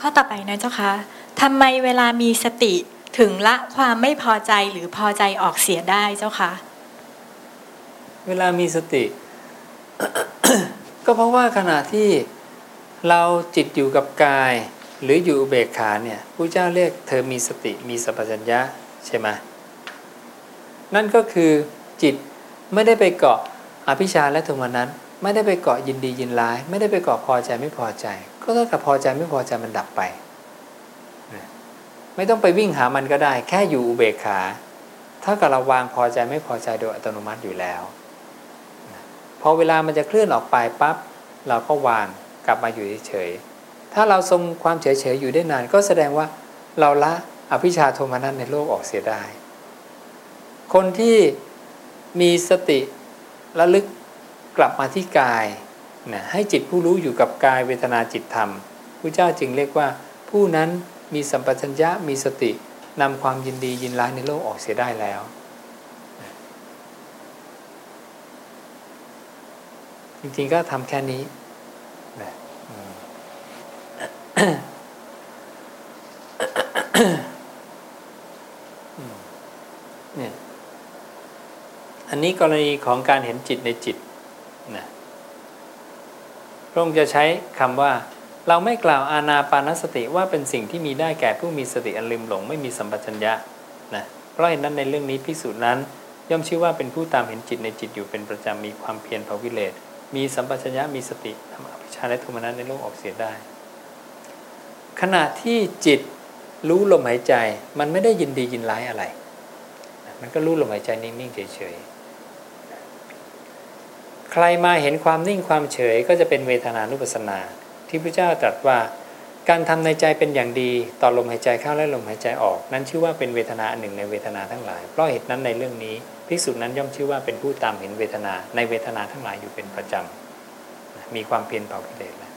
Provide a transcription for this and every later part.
ข้อต่อไปนะเจ้าคะทำไมเวลามีสติถึงละความไม่พอใจหรือพอใจออกเสียได้เจ้าคะเวลามีสติ ก็เพราะว่าขณะที่เราจิตอยู่กับกาย หรืออยู่เบกขาเนี่ยพระเจ้าเรียกเธอมีสติมีสัพพัญญะใช่ไหมนั่นก็คือจิตไม่ได้ไปเกาะอภิชาและโทมนั้น ไม่ได้ไปเกาะยินดียินร้าย ไม่ได้ไปเกาะพอใจไม่พอใจ ก็เท่ากับพอใจไม่พอใจมันดับไป ไม่ต้องไปวิ่งหามันก็ได้ แค่อยู่อุเบกขาเท่ากับเราวางพอใจไม่พอใจโดยอัตโนมัติอยู่แล้ว พอเวลามันจะเคลื่อนออกไปปั๊บเราก็วางกลับมาอยู่เฉยๆถ้าเราทรงความเฉยๆอยู่ได้นาน ก็แสดงว่าเราละอภิชาโทมานัสในโลกออกเสียได้ คนที่มีสติระลึกกลับมาที่กาย นะให้จิตผู้รู้อยู่กับกายเวทนาจิตธรรมพระเจ้าจึงเรียกว่า ผู้นั้นมีสัมปชัญญะมีสตินำความยินดียินร้ายในโลกออกเสียได้แล้ว จริงๆก็ทำแค่นี้นะเนี่ยอันนี้กรณีของการเห็นจิตในจิต พระองค์จะใช้คำว่าเราไม่กล่าวอาณาปานสติว่าเป็นสิ่งที่มีได้แก่ผู้มีสติอันลืมหลงไม่มีสัมปชัญญะนะเพราะเหตุนั้นในเรื่องนี้พิสูจน์นั้น ย่อมชื่อว่าเป็นผู้ตามเห็นจิตในจิตอยู่เป็นประจำมีความเพียรภวิเลศมีสัมปชัญญะมีสติทำอภิชาและโทมนัสในโลกออกเสียได้ ขณะที่จิตรู้ลมหายใจมันไม่ได้ยินดียินร้ายอะไร มันก็รู้ลมหายใจนิ่งๆเฉยๆ ใครมาเห็นความนิ่งความเฉยก็จะเป็นเวทนานุปัสนา ที่พระเจ้าตรัสว่า การทำในใจเป็นอย่างดีต่อลมหายใจเข้าและลมหายใจออก นั้นชื่อว่าเป็นเวทนาหนึ่งในเวทนาทั้งหลาย เพราะเหตุนั้นในเรื่องนี้ภิกษุนั้นย่อมชื่อว่าเป็นผู้ตามเห็นเวทนาในเวทนาทั้งหลายอยู่เป็นประจำมีความเพียรเผากิเลสแล้ว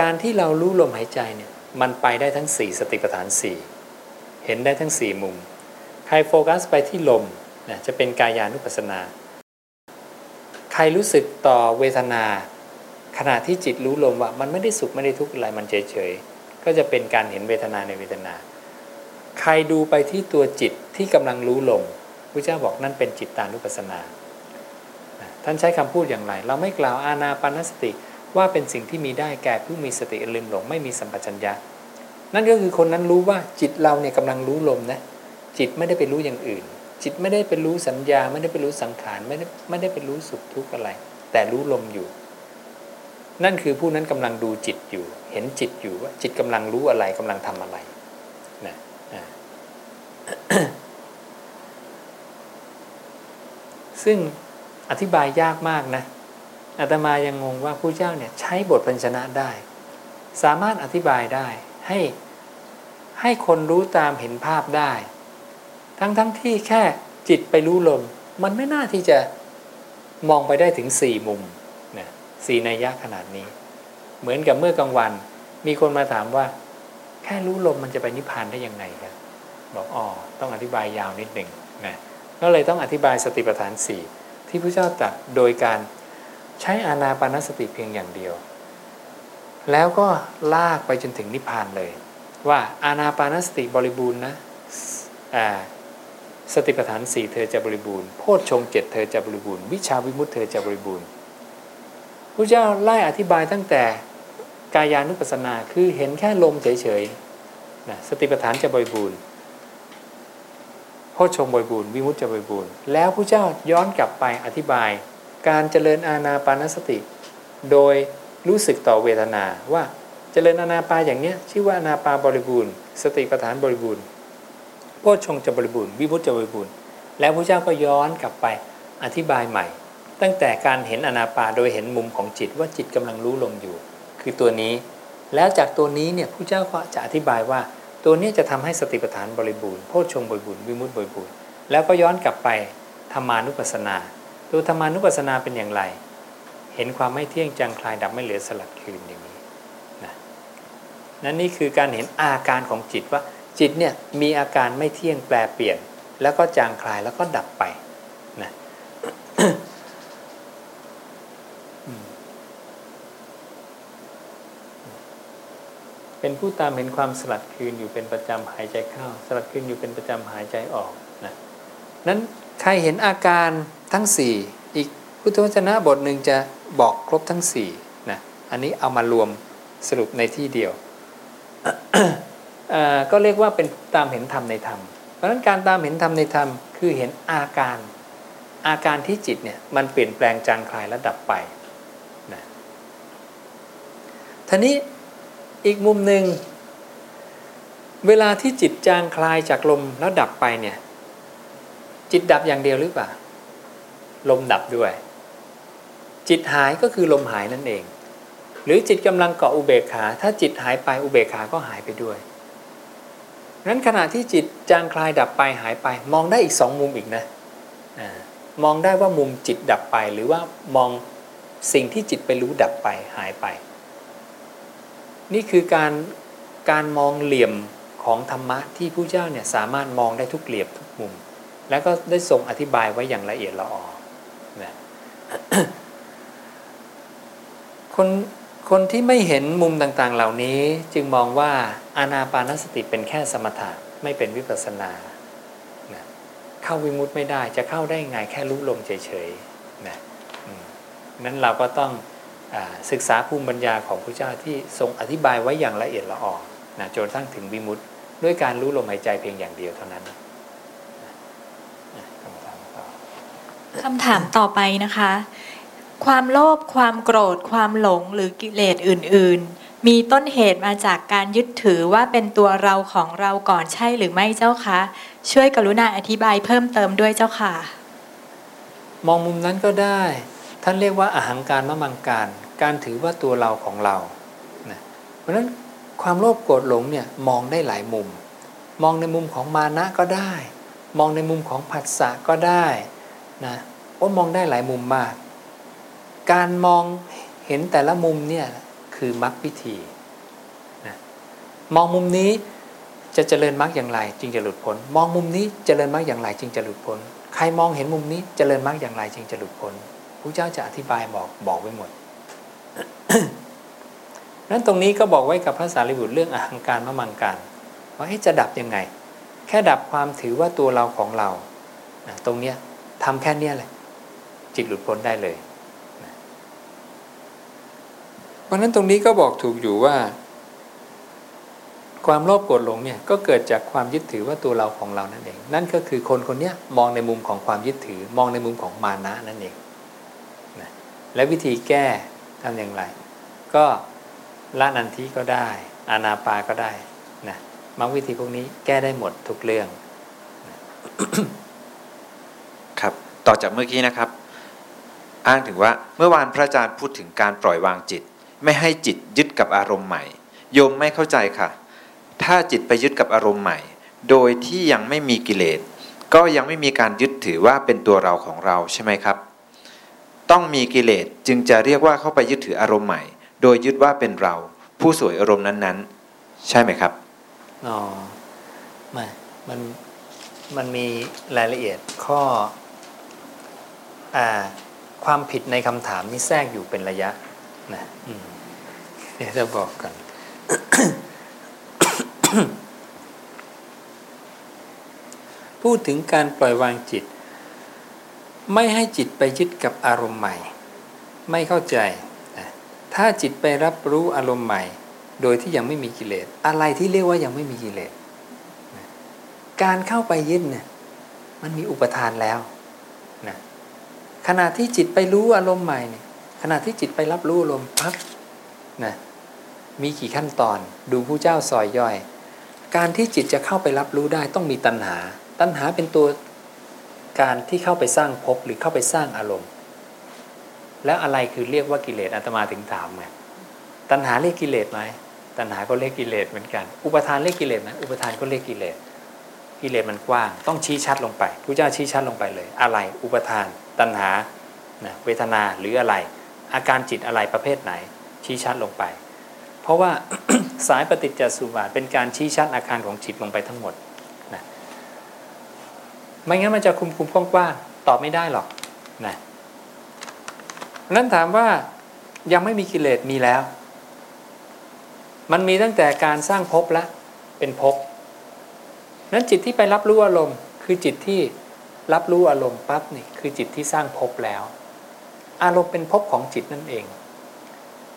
การที่เรารู้ลมหายใจเนี่ยมันไปได้ทั้งสี่สติปัฏฐานสี่เห็นได้ทั้งสี่มุม ใครโฟกัสไปที่ลมนะจะเป็นกายานุปัสสนา ใครรู้สึกต่อเวทนา ขณะที่จิตรู้ลมว่า มันไม่ได้สุขไม่ได้ทุกข์อะไรมันเฉยๆก็จะเป็นการเห็นเวทนาในเวทนา ใครดูไปที่ตัวจิตที่กำลังรู้ลมพระเจ้าบอกนั่นเป็นจิตตานุปัสสนา ท่านใช้คำพูดอย่างไร เราไม่กล่าวอาณาปานสติว่าเป็นสิ่งที่มีได้แก่ผู้มีสติลืมหลงไม่มีสัมปชัญญะ นั่นก็คือคนนั้นรู้ว่าจิตเราเนี่ยกำลังรู้ลมนะจิตไม่ได้ไปรู้อย่างอื่น จิตไม่ได้ไปรู้สัญญาไม่ได้ไปรู้สังขารไม่ได้ไม่ได้ไปรู้สุขทุกข์อะไร แต่รู้ลมอยู่ นั่นคือผู้นั้นกำลังดูจิตอยู่ เห็นจิตอยู่ว่าจิตกำลังรู้อะไรกำลังทำอะไรนะซึ่งอธิบายยากมากนะอาตมายังงงว่าผู้เจ้าเนี่ยใช้บทพัญชนะได้ สามารถอธิบายได้ให้ให้คนรู้ตามเห็นภาพได้ ทั้งทั้งที่แค่จิตไปรู้ลม มันไม่น่าที่จะมองไปได้ถึงสี่มุมนะสี่นัยยะขนาดนี้ เหมือนกับเมื่อกลางวัน มีคนมาถามว่า แค่รู้ลมมันจะไปนิพพานได้ยังไงครับบอกอ๋อต้องอธิบายยาวนิดหนึ่งนะก็เลยต้องอธิบายสติปัฏฐานสี่ที่พระเจ้าตรัสโดยการใช้อานาปานสติเพียงอย่างเดียว แล้วก็ลากไปจนถึงนิพพานเลย ว่าอานาปานสติบริบูรณ์นะ สติปัฏฐานสี่เธอจะบริบูรณ์โพชฌงเจ็ดเธอจะบริบูรณ์วิชาวิมุตเธอจะบริบูรณ์พระเจ้าไล่อธิบายตั้งแต่กายานุปัสสนาคือเห็นแค่ลมเฉยๆนะสติปัฏฐานจะบริบูรณ์โพชฌงบริบูรณ์วิมุตจะบริบูรณ์แล้วพระเจ้าย้อนกลับไปอธิบาย การเจริญอาณาปานสติ โดยรู้สึกต่อเวทนาว่าเจริญอาณาปาอย่างเนี้ยชื่อว่าอาณาปาบริบูรณ์ สติปัฏฐานบริบูรณ์ พชฌงจะบริบูรณ์วิมุตจะบริบูรณ์แล้วพระเจ้าก็ย้อนกลับไปอธิบายใหม่ ตั้งแต่การเห็นอนาปาโดยเห็นมุมของจิตว่าจิตกำลังรู้ลงอยู่ คือตัวนี้ แล้วจากตัวนี้เนี่ยพระเจ้าก็จะอธิบายว่า ตัวนี้จะทำให้สติปัฏฐานบริบูรณ์โพชฌงบริบูรณ์วิมุตติบริบูรณ์แล้วก็ย้อนกลับไปธรรมานุปัสสนาตัวธรรมานุปัสสนาเป็นอย่างไร เห็นความไม่เที่ยงจังคลายดับไม่เหลือสลัดคืนอย่างนี้นะนั่นนี่คือการเห็นอาการของจิตว่า จิตเนี่ยมีอาการไม่เที่ยงแปลเปลี่ยน แล้วก็จางคลายแล้วก็ดับไปนะเป็นผู้ตามเห็นความสลัดคืนอยู่เป็นประจำหายใจเข้า สลัดคืนอยู่เป็นประจำหายใจออกนะนั้นใครเห็นอาการทั้ง 4 อีกพุทธวจนะบทหนึ่งจะบอกครบทั้ง4นะอันนี้เอามารวมสรุปในที่เดียว ก็เรียกว่าเป็นตามเห็นธรรมในธรรม เพราะฉะนั้นการตามเห็นธรรมในธรรมคือเห็นอาการอาการที่จิตเนี่ยมันเปลี่ยนแปลงจางคลายและดับไปนะทนี้อีกมุมหนึ่งเวลาที่จิตจางคลายจากลมแล้วดับไปเนี่ยจิตดับอย่างเดียวหรือเปล่าลมดับด้วย จิตหายก็คือลมหายนั่นเอง หรือจิตกำลังเกาะอุเบกขา ถ้าจิตหายไปอุเบกขาก็หายไปด้วย นั้นขณะที่จิตจางคลายดับไปหายไป มองได้อีกสองมุมอีกนะมองได้ว่ามุมจิตดับไป หรือว่ามองสิ่งที่จิตไปรู้ดับไปหายไป นี่คือการการมองเหลี่ยมของธรรมะที่ผู้เจ้าเนี่ยสามารถมองได้ทุกเหลี่ยมทุกมุม แล้วก็ได้ทรงอธิบายไว้อย่างละเอียดละออนะคน คนที่ไม่เห็นมุมต่างๆ เหล่านี้จึงมองว่าอานาปานสติเป็นแค่สมถะไม่เป็นวิปัสนานะเข้าวิมุตไม่ได้จะเข้าได้ไงแค่รู้ลมเฉยๆนะนั้นเราก็ต้องอศึกษาภูมิปัญญาของพระเจ้าที่ทรงอธิบายไว้อย่างละเอียดละออนะจนทั้งถึงวิมุตด้วยการรู้ลมหายใจเพียงอย่างเดียวเท่านั้นคำถามต่อไปนะคะ ความโลภความโกรธ ความหลงหรือกิเลสอื่น ๆ มีต้นเหตุมาจากการยึดถือว่าเป็นตัวเราของเราก่อนใช่หรือไม่เจ้าคะ ช่วยกรุณาอธิบายเพิ่มเติมด้วยเจ้าค่ะ มองมุมนั้นก็ได้ ท่านเรียกว่าอาหังการมะมังการ การถือว่าตัวเราของเรานะเพราะฉะนั้นความโลภโกรธหลงเนี่ยมองได้หลายมุม มองในมุมของมานะก็ได้ มองในมุมของผัสสะก็ได้นะโอ้มองได้หลายมุมมาก การมองเห็นแต่ละมุมเนี่ยคือมรรควิธีนะมองมุมนี้จะเจริญมรรคอย่างไร จึงจะหลุดพ้น มองมุมนี้เจริญมรรคอย่างไร จึงจะหลุดพ้น ใครมองเห็นมุมนี้เจริญมรรคอย่างไร จึงจะหลุดพ้นพระเจ้าจะอธิบายบอกบอกไว้หมดนั้นตรงนี้ก็บอกไว้กับพระสารีบุตรเรื่องอหังการมะมังการว่าจะดับยังไง แค่ดับความถือว่าตัวเราของเรา ตรงเนี้ยทำแค่เนี้ยเลยจิตหลุดพ้นได้เลยเพ ราะนั้นตรงนี้ก็บอกถูกอยู่ว่า ความโลภโกรธหลงเนี่ยก็เกิดจากความยึดถือว่าตัวเราของเรานั่นเอง นั่นก็คือคนคนนี้มองในมุมของความยึดถือมองในมุมของมานะนั่นเองนะและวิธีแก้ทำอย่างไร ก็ละนันทีก็ได้ อานาปาก็ได้นะมังวิธีพวกนี้แก้ได้หมดทุกเรื่องครับ ต่อจากเมื่อกี้นะครับ อ้างถึงว่าเมื่อวานพระอาจารย์พูดถึงการปล่อยวางจิต ไม่ให้จิตยึดกับอารมณ์ใหม่ โยมไม่เข้าใจค่ะ ถ้าจิตไปยึดกับอารมณ์ใหม่ โดยที่ยังไม่มีกิเลส ก็ยังไม่มีการยึดถือว่าเป็นตัวเราของเราใช่ไหมครับ ต้องมีกิเลสจึงจะเรียกว่าเข้าไปยึดถืออารมณ์ใหม่ โดยยึดว่าเป็นเรา ผู้สวยอารมณ์นั้นๆ ใช่ไหมครับอ๋อไม่มันมันมีรายละเอียดข้ออ่าความผิดในคำถามนี้แทรกอยู่เป็นระยะนะ เดี๋ยวจะบอกกัน พูดถึงการปล่อยวางจิต ไม่ให้จิตไปยึดกับอารมณ์ใหม่ ไม่เข้าใจ ถ้าจิตไปรับรู้อารมณ์ใหม่ โดยที่ยังไม่มีกิเลส อะไรที่เรียกว่ายังไม่มีกิเลส การเข้าไปยึดเนี่ยมันมีอุปทานแล้วนะขณะที่จิตไปรู้อารมณ์ใหม่เนี่ยขณะที่จิตไปรับรู้อารมณ์พัก นะมีกี่ขั้นตอนดูผู้เจ้าซอยย่อย การที่จิตจะเข้าไปรับรู้ได้ต้องมีตัณหา ตัณหาเป็นตัวการที่เข้าไปสร้างภพหรือเข้าไปสร้างอารมณ์ แล้วอะไรคือเรียกว่ากิเลสอาตมาถึงถามไงตัณหาเรียกกิเลสไหมตัณหาก็เรียกกิเลสเหมือนกัน อุปทานเรียกกิเลสไหมอุปทานก็เรียกกิเลสกิเลสมันกว้าง ต้องชี้ชัดลงไปผู้เจ้าชี้ชัดลงไปเลย อะไร อุปทาน ตัณหาเวทนาหรืออะไร อาการจิตอะไรประเภทไหน ชี้ชัดลงไป เพราะว่าสายปฏิจจสุบาทเป็นการชี้ชัดอาการของจิตลงไปทั้งหมดนะไม่งั้นมันจะคุมคุมกว้างๆตอบไม่ได้หรอกนะนั้นถามว่ายังไม่มีกิเลสมีแล้ว มันมีตั้งแต่การสร้างภพและเป็นภพนั้นจิตที่ไปรับรู้อารมณ์คือจิตที่รับรู้อารมณ์ปั๊บนี่คือจิตที่สร้างภพแล้ว อารมณ์เป็นภพของจิตนั่นเอง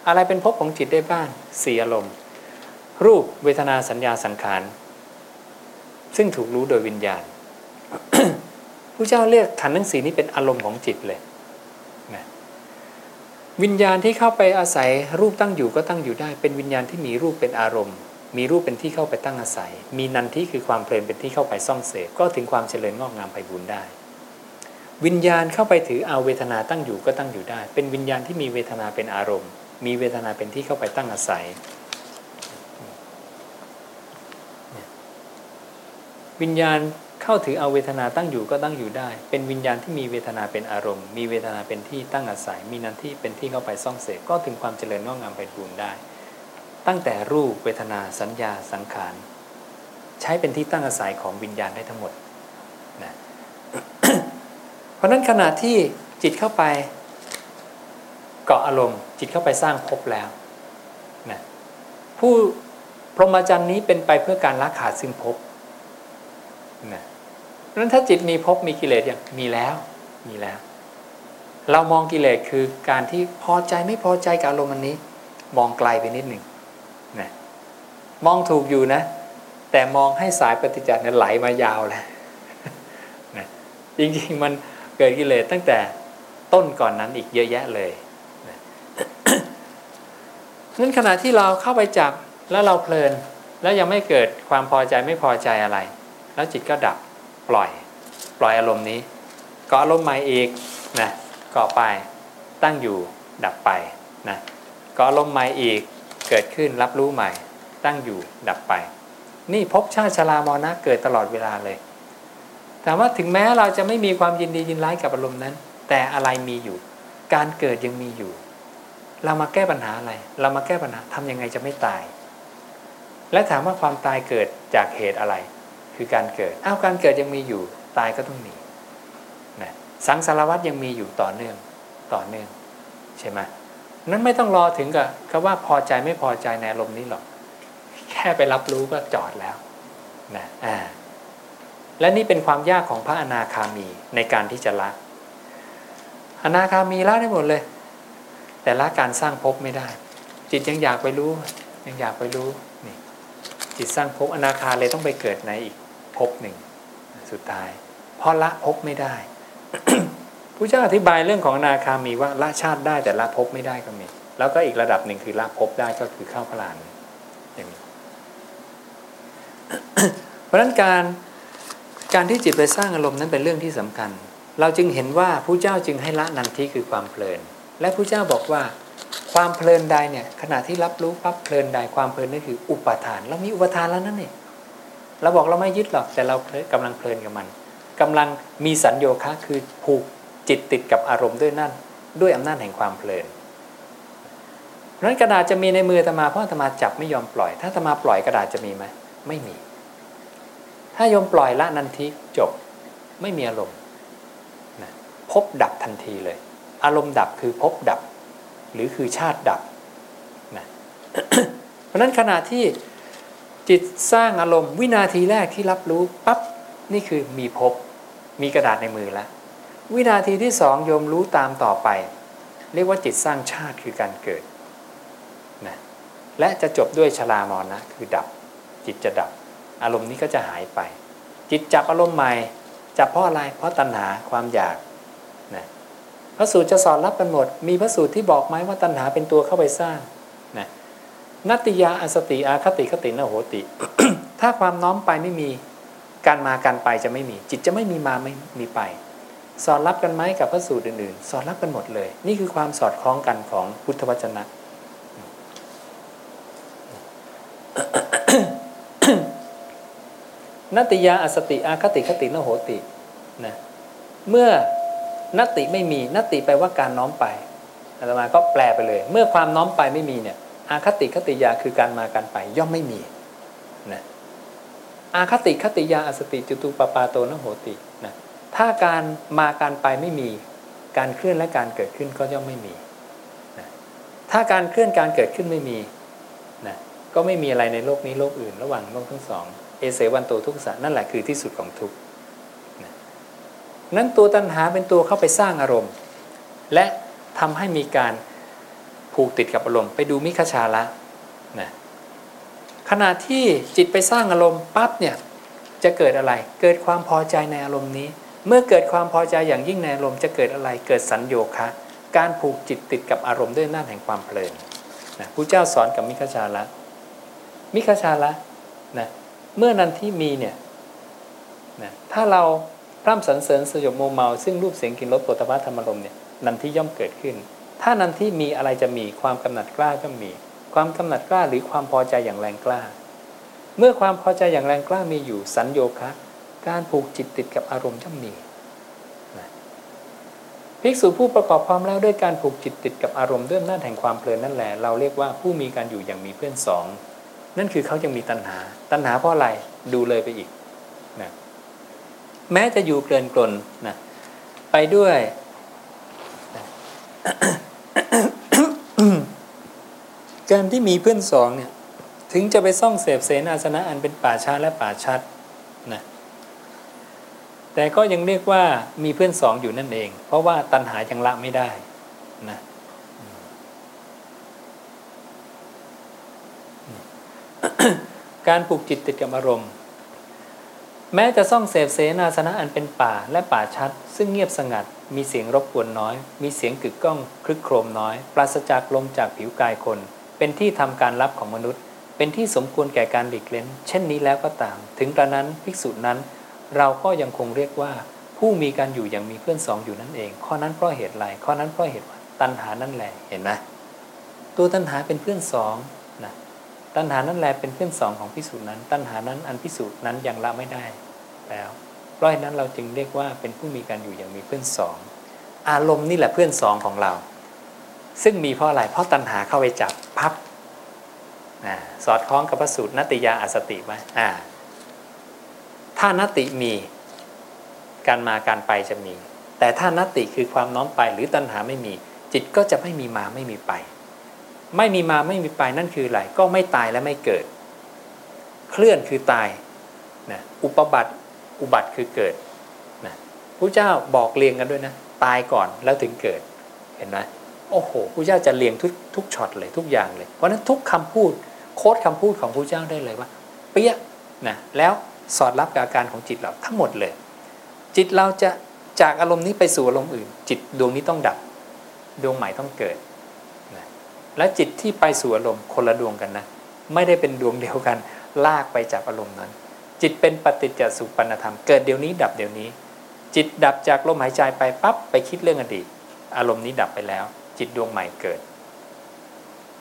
อะไรเป็นภพของจิตได้บ้างสี่อารมณ์ รูปเวทนาสัญญาสังขารซึ่งถูกรู้โดยวิญญาณผู้เจ้าเรียกขันธ์ทั้งสีนี้เป็นอารมณ์ของจิตเลยนะวิญญาณที่เข้าไปอาศัยรูปตั้งอยู่ก็ตั้งอยู่ได้ เป็นวิญญาณที่มีรูปเป็นอารมณ์ มีรูปเป็นที่เข้าไปตั้งอาศัย มีนันทิคือความเพลินเป็นที่เข้าไปซ่องเสพก็ถึงความเจริญงอกงามไปบุญได้ วิญญาณเข้าไปถือเอาเวทนาตั้งอยู่ก็ตั้งอยู่ได้ เป็นวิญญาณที่มีเวทนาเป็นอารมณ์ มีเวทนาเป็นที่เข้าไปตั้งอาศัย วิญญาณเข้าถือเอาเวทนาตั้งอยู่ก็ตั้งอยู่ได้ เป็นวิญญาณที่มีเวทนาเป็นอารมณ์ มีเวทนาเป็นที่ตั้งอาศัย มีนันที่เป็นที่เข้าไปซ่องเสพก็ถึงความเจริญงอกงามไปบุญได้ ตั้งแต่รูปเวทนาสัญญาสังขาร ใช้เป็นที่ตั้งอาศัยของวิญญาณได้ทั้งหมดนะเพราะนั้นขณะที่จิตเข้าไป เกาะอารมณ์จิตเข้าไปสร้างภพแล้วนะผู้พรหมจรรย์นี้เป็นไปเพื่อการละขาดซึ่งภพนะนั้นถ้าจิตมีภพมีกิเลสอย่างมีแล้วมีแล้ว เรามองกิเลสคือการที่พอใจไม่พอใจกับอารมณ์อันนี้ มองไกลไปนิดหนึ่งนะมองถูกอยู่นะ แต่มองให้สายปฏิจจ์เนี่ยไหลมายาวเลยนะจริงๆมันเกิดกิเลสตั้งแต่ต้นก่อนนั้นอีกเยอะแยะเลย นั้นขณะที่เราเข้าไปจับแล้วเราเพลิน แล้วยังไม่เกิดความพอใจไม่พอใจอะไร แล้วจิตก็ดับปล่อย ปล่อยอารมณ์นี้ก็อารมณ์ใหม่อีกนะก่อไปตั้งอยู่ดับไปนะก็อารมณ์ใหม่อีกเกิดขึ้นรับรู้ใหม่ ตั้งอยู่ดับไป นี่ภพชาติชรามรณะเกิดตลอดเวลาเลยถามว่าถึงแม้เราจะไม่มีความยินดียินร้ายกับอารมณ์นั้น แต่อะไรมีอยู่ การเกิดยังมีอยู่ เรามาแก้ปัญหาอะไร เรามาแก้ปัญหาทำยังไงจะไม่ตาย และถามว่าความตายเกิดจากเหตุอะไร คือการเกิดอ้าวการเกิดยังมีอยู่ตายก็ต้องมีนะสังสารวัตรยังมีอยู่ต่อเนื่องต่อเนื่องใช่ไหมนั้นไม่ต้องรอถึงกับคำว่าพอใจไม่พอใจในอารมณ์นี้หรอก แค่ไปรับรู้ก็จอดแล้วนะอ่าและนี่เป็นความยากของพระอนาคามีในการที่จะละ อนาคามีละได้หมดเลย แต่ละการสร้างภพไม่ได้ จิตยังอยากไปรู้ ยังอยากไปรู้นี่จิตสร้างภพอนาคาเลยต้องไปเกิดในอีกภพหนึ่งสุดท้าย เพราะละภพไม่ได้ผู้เจ้าอธิบายเรื่องของอนาคามีว่าละชาติได้แต่ละภพไม่ได้ก็มี แล้วก็อีกระดับหนึ่งคือละภพได้ก็คือเข้าพระลานอย่างนี้เพราะฉะนั้นการการที่จิตไปสร้างอารมณ์นั้นเป็นเรื่องที่สำคัญ เราจึงเห็นว่าผู้เจ้าจึงให้ละนันทิคือความเพลิน และผู้เจ้าบอกว่าความเพลินใดเนี่ยขณะที่รับรู้ปั๊บเพลินใดความเพลินนั่นคืออุปทาน เรามีอุปทานแล้วนั่นเองเราบอกเราไม่ยึดหรอกแต่เรากำลังเพลินกับมันกำลังมีสัญโยคะคือผูกจิตติดกับอารมณ์ด้วยนั่น ด้วยอำนาจแห่งความเพลินเพราะนั้นกระดาษจะมีในมือธรรมาเพราะธรรมาจับไม่ยอมปล่อย ถ้าธรรมาปล่อยกระดาษจะมีไหมไม่มี ถ้ายอมปล่อยละนันทิจบไม่มีอารมณ์นะพบดับทันทีเลย อารมณ์ดับคือพบดับ หรือคือชาติดับนะเพราะนั้นขณะที่จิตสร้างอารมณ์วินาทีแรกที่รับรู้ปั๊บนี่คือมีพบมีกระดาษในมือแล้ววินาทีที่สองโยมรู้ตามต่อไป เรียกว่าจิตสร้างชาติคือการเกิดนะและจะจบด้วยชรามรณะคือดับ จิตจะดับ อารมณ์นี้ก็จะหายไป จิตจับอารมณ์ใหม่จับเพราะอะไรเพราะตัณหาความอยาก พระสูตรจะสอนรับกันหมด มีพระสูตรที่บอกไหมว่าตัณหาเป็นตัวเข้าไปสร้างนะนัตติยาอสติอาคติคตินโหติ ถ้าความน้อมไปไม่มีการมาการไปจะไม่มี จิตจะไม่มีมาไม่มีไป สอนรับกันไหมกับพระสูตรอื่นๆ สอนรับกันหมดเลย นี่คือความสอดคล้องกันของพุทธวจนะนัตติยาอสติอาคติคตินโหตินะเมื่อ นติไม่มีนติแปลว่าการน้อมไปอาตมาก็แปลไปเลย เมื่อความน้อมไปไม่มีเนี่ยอาคติคติยาคือการมาการไปย่อมไม่มีนะอาคติคติยาอสติจตุปปาโตนโหตินะถ้าการมาการไปไม่มี การเคลื่อนและการเกิดขึ้นก็ย่อมไม่มีนะถ้าการเคลื่อนการเกิดขึ้นไม่มีนะก็ไม่มีอะไรในโลกนี้โลกอื่น ระหว่างโลกทั้งสองเอเสวันโตทุกขสะนั่นแหละคือที่สุดของทุกข์ นั้นตัวตัณหาเป็นตัวเข้าไปสร้างอารมณ์ และทำให้มีการผูกติดกับอารมณ์ ไปดูมิคชาละนะขณะที่จิตไปสร้างอารมณ์ปั๊บเนี่ยจะเกิดอะไร เกิดความพอใจในอารมณ์นี้ เมื่อเกิดความพอใจอย่างยิ่งในอารมณ์จะเกิดอะไร เกิดสัญโยคะ การผูกจิตติดกับอารมณ์ด้วยน้าจแห่งความเพลินนะพระเจ้าสอนกับมิคชาละมิคชาละนะเมื่อนันที่มีเนี่ยนะถ้าเรา ร่ำสรรเสริญสยบโมเมา ซึ่งรูปเสียงกลิ่นรสปุถะธรรมารมณ์เนี่ยนันที่ย่อมเกิดขึ้น ถ้านันที่มีอะไรจะมีความกำหนัดกล้าก็มี ความกำหนัดกล้าหรือความพอใจอย่างแรงกล้า เมื่อความพอใจอย่างแรงกล้ามีอยู่สัญโยคะการผูกจิตติดกับอารมณ์ย่อมมีภิกษุผู้ประกอบความแล้วด้วยการผูกจิตติดกับอารมณ์ด้วยอำนาจแห่งความเพลินนั่นแหละเราเรียกว่าผู้มีการอยู่อย่างมีเพื่อนสอง นั่นคือเขายังมีตัณหา ตัณหาเพราะอะไรดูเลยไปอีก แม้จะอยู่เกลื่อนกลนนะไปด้วยการที่มีเพื่อนสองเนี่ยถึงจะไปซ่องเสพเสนาสนะอันเป็นป่าช้าและป่าชัดนะแต่ก็ยังเรียกว่ามีเพื่อนสองอยู่นั่นเอง เพราะว่าตัณหายังละไม่ได้นะการผูกจิตติดกับอารมณ์ แม้จะซ่องเสพเสนาสนะอันเป็นป่าและป่าชัด ซึ่งเงียบสงัด มีเสียงรบกวนน้อย มีเสียงกึกก้องคลึกโครมน้อย ปราศจากลมจากผิวกายคน เป็นที่ทำการรับของมนุษย์ เป็นที่สมควรแก่การหลีกเล้นเช่นนี้แล้วก็ตาม ถึงกระนั้นภิกษุนั้น เราก็ยังคงเรียกว่า ผู้มีการอยู่อย่างมีเพื่อนสองอยู่นั่นเอง ข้อนั้นเพราะเหตุไรข้อนั้นเพราะเหตุตัณหานั่นแหละเห็นไหมตัวตัณหาเป็นเพื่อนสองนะตัณหานั่นแหละเป็นเพื่อนสองของพิสูจน์นั้น ตัณหานั้นอันพิสูจน์นั้นยังละไม่ได้ แล้ว เพราะฉะนั้นเราจึงเรียกว่าเป็นผู้มีการอยู่อย่างมีเพื่อนสอง อารมณ์นี่แหละเพื่อนสองของเรา ซึ่งมีเพราะอะไร เพราะตัณหาเข้าไปจับพับสอดคล้องกับพระสูตรนติยาอสติไหมถ้านติมีการมาการไปจะมี แต่ถ้านติคือความน้อมไปหรือตัณหาไม่มี จิตก็จะไม่มีมาไม่มีไป ไม่มีมาไม่มีไปนั่นคืออะไรก็ไม่ตายและไม่เกิด เคลื่อนคือตายนะอุปบัติ อุบัติคือเกิดนะพระเจ้าบอกเรียงกันด้วยนะ ตายก่อนแล้วถึงเกิดเห็นไหมโอ้โหพระเจ้าจะเรียงทุกทุกช็อตเลยทุกอย่างเลย เพราะนั้นทุกคำพูดโค้ดคำพูดของพระเจ้าได้เลยว่า เปี้ยนะแล้วสอดรับกับอาการของจิตเราทั้งหมดเลย จิตเราจะจากอารมณ์นี้ไปสู่อารมณ์อื่น จิตดวงนี้ต้องดับ ดวงใหม่ต้องเกิดนะและจิตที่ไปสู่อารมณ์คนละดวงกันนะ ไม่ได้เป็นดวงเดียวกัน ลากไปจากอารมณ์นั้น จิตเป็นปฏิจจสุปนธรรมเกิดเดี๋ยวนี้ดับเดี๋ยวนี้ จิตดับจากลมหายใจไปปั๊บไปคิดเรื่องอดีต อารมณ์นี้ดับไปแล้ว จิตดวงใหม่เกิด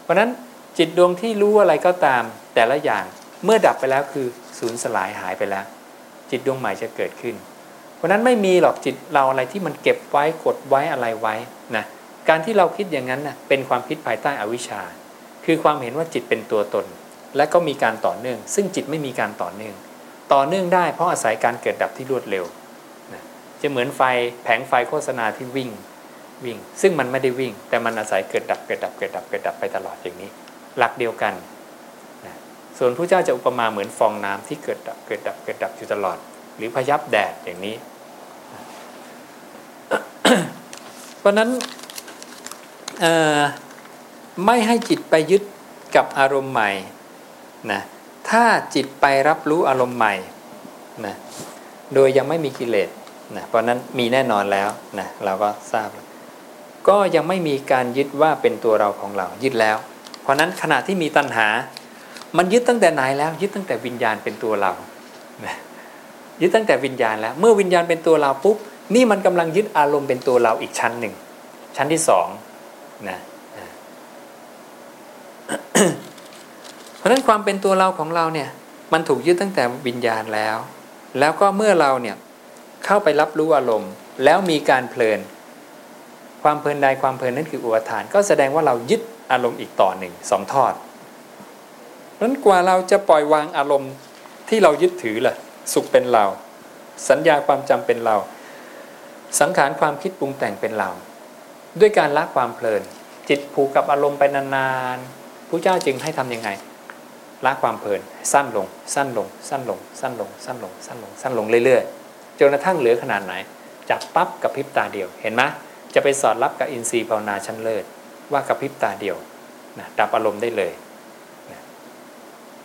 เพราะนั้นจิตดวงที่รู้อะไรก็ตามแต่ละอย่างเมื่อดับไปแล้วคือสูญสลายหายไปแล้ว จิตดวงใหม่จะเกิดขึ้น เพราะนั้นไม่มีหรอกจิตเราอะไรที่มันเก็บไว้กดไว้อะไรไว้นะการที่เราคิดอย่างนั้นนะเป็นความคิดภายใต้อวิชชา คือความเห็นว่าจิตเป็นตัวตน และก็มีการต่อเนื่อง ซึ่งจิตไม่มีการต่อเนื่อง ต่อเนื่องได้เพราะอาศัยการเกิดดับที่รวดเร็วนะจะเหมือนไฟแผงไฟโฆษณาที่วิ่งวิ่ง ซึ่งมันไม่ได้วิ่ง แต่มันอาศัยเกิดดับเกิดดับเกิดดับเกิดดับไปตลอดอย่างนี้ หลักเดียวกันนะส่วนพระเจ้าจะอุปมาเหมือนฟองน้ำที่เกิดดับเกิดดับเกิดดับอยู่ตลอด หรือพยับแดดอย่างนี้ เพราะนั้นไม่ให้จิตไปยึดกับอารมณ์ใหม่นะ ถ้าจิตไปรับรู้อารมณ์ใหม่นะโดยยังไม่มีกิเลสนะเพราะนั้นมีแน่นอนแล้วนะเราก็ทราบ ก็ยังไม่มีการยึดว่าเป็นตัวเราของเรายึดแล้ว เพราะนั้นขณะที่มีตัณหา มันยึดตั้งแต่ไหนแล้ว ยึดตั้งแต่วิญญาณเป็นตัวเรานะยึดตั้งแต่วิญญาณแล้ว เมื่อวิญญาณเป็นตัวเราปุ๊บนี่มันกำลังยึดอารมณ์เป็นตัวเราอีกชั้นหนึ่งชั้นที่สองนะ ราะนั้นความเป็นตัวเราของเราเนี่ยมันถูกยึดตั้งแต่วิญญาณแล้ว แล้วก็เมื่อเราเนี่ยเข้าไปรับรู้อารมณ์ แล้วมีการเพลิน ความเพลินใดความเพลินนั้นคืออุปทาน ก็แสดงว่าเรายึดอารมณ์อีกต่อหนึ่งสองทอดเพราะนั้นกว่าเราจะปล่อยวางอารมณ์ที่เรายึดถือล่ะ สุขเป็นเรา สัญญาความจำเป็นเรา สังขารความคิดปรุงแต่งเป็นเรา ด้วยการละความเพลิน จิตผูกกับอารมณ์ไปนานๆผู้เจ้าจึงให้ทํำยังไง ละความเพลิน สั้นลง สั้นลง สั้นลง สั้นลง สั้นลง สั้นลง สั้นลงเรื่อยๆจนกระทั่งเหลือขนาดไหนจับปั๊บกับพริบตาเดียวเห็นไหมจะไปสอดรับกับอินทรีย์ภาวนาชั้นเลิศว่ากับพริบตาเดียวนะดับอารมณ์ได้เลยนะ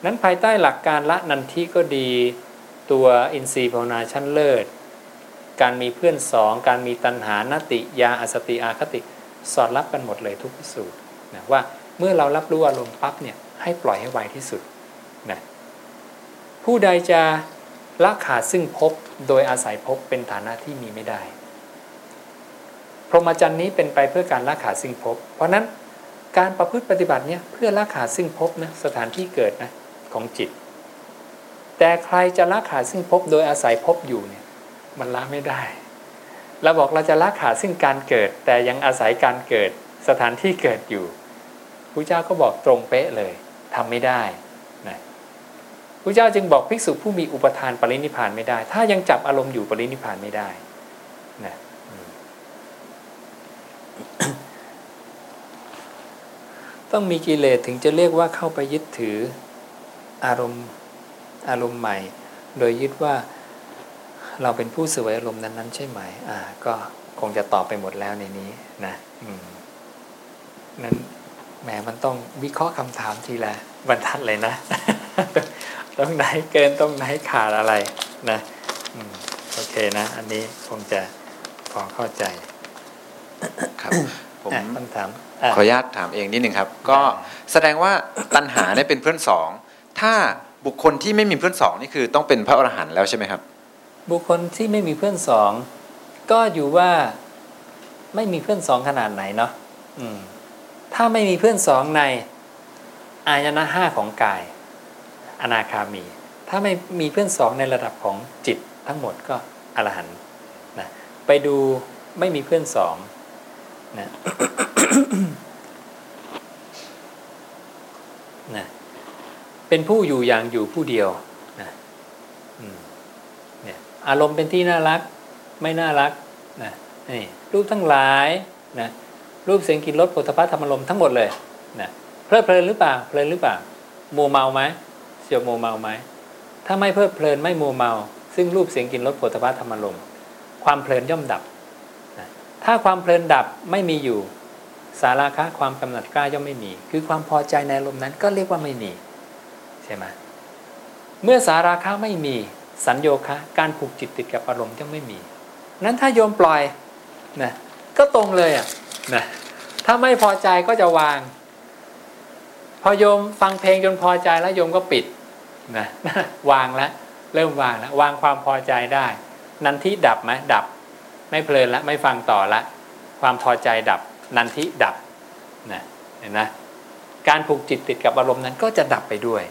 นั้นภายใต้หลักการละนันทิก็ดี ตัวอินทรีย์ภาวนาชั้นเลิศการมีเพื่อนสอง การมีตัณหานติยาอสติอาคติ สอดรับกันหมดเลยทุกพิสูจน์นะว่าเมื่อเรารับรู้อารมณ์ปั๊บเนี่ย ให้ปล่อยให้ไวที่สุดนะผู้ใดจะละขาดซึ่งภพโดยอาศัยภพเป็นฐานะที่มีไม่ได้ พรหมจรรย์นี้เป็นไปเพื่อการละขาดซึ่งภพเพราะฉะนั้นการประพฤติปฏิบัติเนี่ยเพื่อละขาดซึ่งภพนะสถานที่เกิดนะของจิต แต่ใครจะละขาดซึ่งภพโดยอาศัยภพอยู่เนี่ยมันละไม่ได้เราบอกเราจะละขาดซึ่งการเกิด แต่ยังอาศัยการเกิดสถานที่เกิดอยู่พระเจ้าก็บอกตรงเป๊ะเลย ทำไม่ได้นะพระเจ้าจึงบอกภิกษุผู้มีอุปทานปรินิพานไม่ได้ ถ้ายังจับอารมณ์อยู่ปรินิพานไม่ได้นะต้องมีกิเลสถึงจะเรียกว่าเข้าไปยึดถืออารมณ์อารมณ์ใหม่ โดยยึดว่าเราเป็นผู้เสวยอารมณ์นั้นๆ ใช่ไหม อ่า ก็คงจะตอบไปหมดแล้วในนี้นะ อืมนั้น แหมมันต้องวิเคราะห์คำถามทีละบรรทัดเลยนะ ตรงไหนเกินตรงไหนขาดอะไรนะอืมโอเคนะ อันนี้คงจะพอเข้าใจครับผมอะคำถามอะขออนุญาตถามเองนิดหนึ่งครับ ก็แสดงว่าตัณหาเนี่ยเป็นเพื่อนสอง ถ้าบุคคลที่ไม่มีเพื่อนสองนี่คือต้องเป็นพระอรหันต์แล้วใช่ไหมครับ บุคคลที่ไม่มีเพื่อนสอง ก็อยู่ว่าไม่มีเพื่อนสองขนาดไหนเนาะอืม ถ้าไม่มีเพื่อนสองใน อายนะห้าของกาย อนาคามี ถ้าไม่มีเพื่อนสองในระดับของจิตทั้งหมดก็อรหันต์นะไปดูไม่มีเพื่อนสองนะนะเป็นผู้อยู่อย่างอยู่ผู้เดียวนะอืมเนี่ยอารมณ์เป็นที่น่ารักไม่น่ารักนะนี่รูปทั้งหลายนะ รูปเสียงกลิ่นรสผลิตภัณฑ์ธรรมารมทั้งหมดเลยนะเพลิดเพลินหรือเปล่าเพลินหรือเปล่ามัวเมาไหมเสียวมัวเมาไหมถ้าไม่เพลิดเพลินไม่มัวเมา ซึ่งรูปเสียงกลิ่นรสผลิตภัณฑ์ธรรมารมความเพลินย่อมดับนะถ้าความเพลินดับไม่มีอยู่ สาราคะความกำหนัดกล้าย่อมไม่มี คือความพอใจในอารมนั้นก็เรียกว่าไม่มีใช่ไหมเมื่อสาราคะไม่มีสัญโยคะการผูกจิตติดกับอารมณ์จะไม่มี นั้นถ้าโยมปล่อยนะก็ตรงเลยอะ นะถ้าไม่พอใจก็จะวาง พอโยมฟังเพลงจนพอใจแล้วโยมก็ปิดนะวางแล้วเริ่มวางแล้ววางความพอใจได้ นันทิดับไหมดับ ไม่เพลินละไม่ฟังต่อละ ความพอใจดับ นันทิดับนะเห็นนะการผูกจิตติดกับอารมณ์นั้นก็จะดับไปด้วย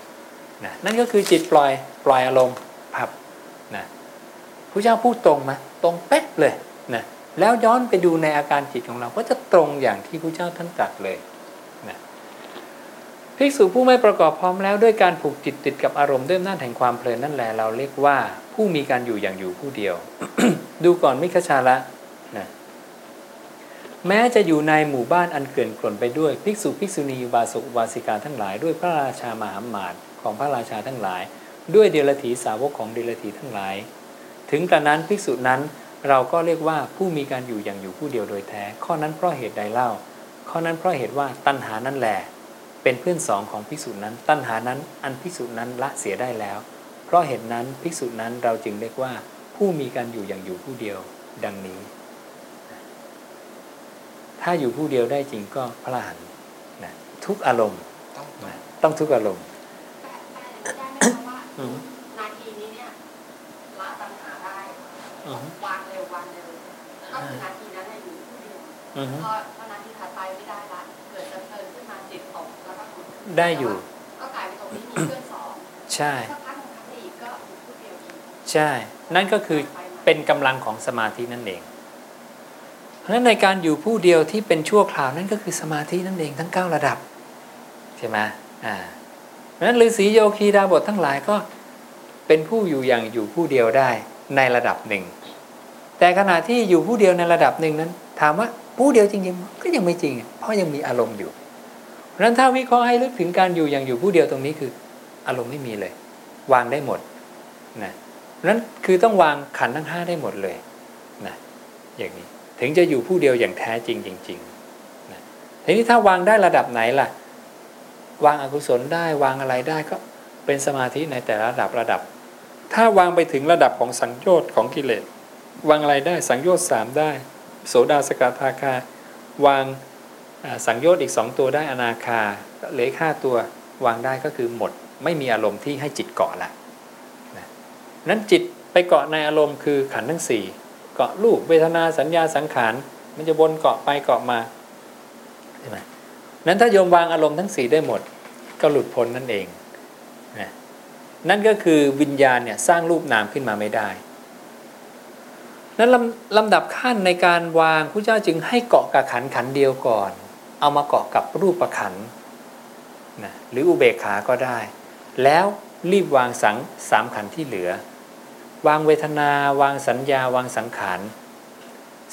นะนั่นก็คือจิตปล่อยปล่อยอารมณ์พับนะพระเจ้าพูดตรงไหมตรงเป๊ะเลยนะ แล้วย้อนไปดูในอาการจิตของเราก็จะตรงอย่างที่พระเจ้าท่านตรัสเลยนะภิกษุผู้ไม่ประกอบพร้อมแล้วด้วยการผูกจิตติดกับอารมณ์ด้วยอำนาจแห่งความเพลินนั่นแหละเราเรียกว่าผู้มีการอยู่อย่างอยู่ผู้เดียว ดูก่อนมิคชาละนะแม้จะอยู่ในหมู่บ้านอันเกลื่อนกล่นไปด้วยภิกษุภิกษุณีบาสกอุบาสิกาทั้งหลาย ด้วยพระราชามหาหมาตของพระราชาทั้งหลาย ด้วยเดลถีสาวกของเดลถีทั้งหลาย ถึงกระนั้นภิกษุนั้น เราก็เรียกว่าผู้มีการอยู่อย่างอยู่ผู้เดียวโดยแท้ ข้อนั้นเพราะเหตุใดเล่า ข้อนั้นเพราะเหตุว่าตัณหานั่นแหละเป็นเพื่อนสองของภิกษุนั้น ตัณหานั้นอันภิกษุนั้นละเสียได้แล้ว เพราะเหตุนั้นภิกษุนั้นเราจึงเรียกว่า ผู้มีการอยู่อย่างอยู่ผู้เดียวดังนี้ ถ้าอยู่ผู้เดียวได้จริงก็พระอรหันต์นะทุกอารมณ์นะต้องทุกอารมณ์ วางเร็ววางเร็วแล้วก็คือนาทีนั้นน่ะอยู่ผู้เดียวอือฮึพอพอนาทีถัดไปไม่ได้ละเกิดจะเพลินขึ้นมาจิตตกแล้วก็หลุดได้อยู่ ก็กลายเป็นตรงนี้มีเพื่อนสองใช่สักพักหนึ่งทักอีกก็อยู่ผู้เดียวอีกใช่ นั่นก็คือเป็นกำลังของสมาธินั่นเองเพราะฉะนั้นในการอยู่ผู้เดียวที่เป็นชั่วคราวนั่นก็คือสมาธินั่นเองทั้ง 9 ระดับใช่ไหมอ่าเพราะฉะนั้นฤาษีโยคีดาบททั้งหลายก็เป็นผู้อยู่อย่างอยู่ผู้เดียวได้ในระดับหนึ่ง แต่ขณะที่อยู่ผู้เดียวในระดับหนึ่งนั้น ถามว่าผู้เดียวจริงๆ ก็ยังไม่จริง เพราะยังมีอารมณ์อยู่เพราะฉะนั้นถ้าวิเคราะห์ให้ลึกถึงการอยู่อย่างอยู่ผู้เดียวตรงนี้คือ อารมณ์ไม่มีเลย วางได้หมดนะนั้นคือต้องวางขันทั้งห้าได้หมดเลยนะอย่างนี้ถึงจะอยู่ผู้เดียวอย่างแท้จริงจริงๆนะทีนี้ถ้าวางได้ระดับไหนล่ะ วางอกุศลได้วางอะไรได้ก็เป็นสมาธิในแต่ละระดับระดับ ถ้าวางไปถึงระดับของสังโยชน์ของกิเลส วางอะไรได้สังโยชน์สามได้ โสดาสกทาคา วางสังโยชน์อีกสองตัวได้อนาคาเหลือห้าตัววางได้ก็คือหมด ไม่มีอารมณ์ที่ให้จิตเกาะละนั้นจิตไปเกาะในอารมณ์คือขันทั้งสี่เกาะรูปเวทนาสัญญาสังขารมันจะวนเกาะไปเกาะมาใช่ไหมนั้นถ้าโยมวางอารมณ์ทั้งสี่ได้หมด ก็หลุดพ้นนั่นเองนั่นก็คือวิญญาณเนี่ยสร้างรูปนามขึ้นมาไม่ได้ นั้นลำลำดับขั้นในการวางพระเจ้าจึงให้เกาะกับขันขันเดียวก่อน เอามาเกาะกับรูปประขันนะหรืออุเบกขาก็ได้ แล้วรีบวางสังสามขันที่เหลือ วางเวทนา วางสัญญาวางสังขาร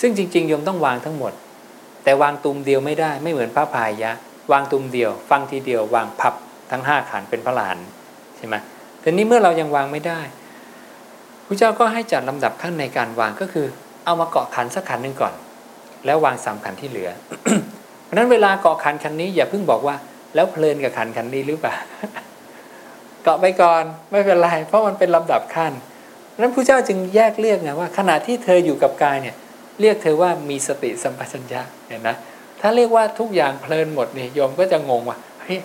ซึ่งจริงๆโยมต้องวางทั้งหมด แต่วางตุมเดียวไม่ได้ไม่เหมือนพระพายะ วางตุมเดียว ฟังทีเดียว วางพับทั้งห้าขันเป็นพระหลานใช่ไหมทีนี้เมื่อเรายังวางไม่ได้ พระเจ้าก็ให้จัดลำดับขั้นในการวางก็คือ เอามาเกาะขันสักขันหนึ่งก่อน แล้ววางสามขันที่เหลือ เพราะนั้นเวลาเกาะขันขันนี้อย่าเพิ่งบอกว่า แล้วเพลินกับขันขันนี้หรือเปล่าเกาะไปก่อนไม่เป็นไรเพราะมันเป็นลำดับขั้นนั้นพระเจ้าจึงแยกเรียกไงว่า ขณะที่เธออยู่กับกายเนี่ย เรียกเธอว่ามีสติสัมปชัญญะเห็นนะถ้าเรียกว่าทุกอย่างเพลินหมดเนี่ยโยมก็จะงงว่าเฮ้ย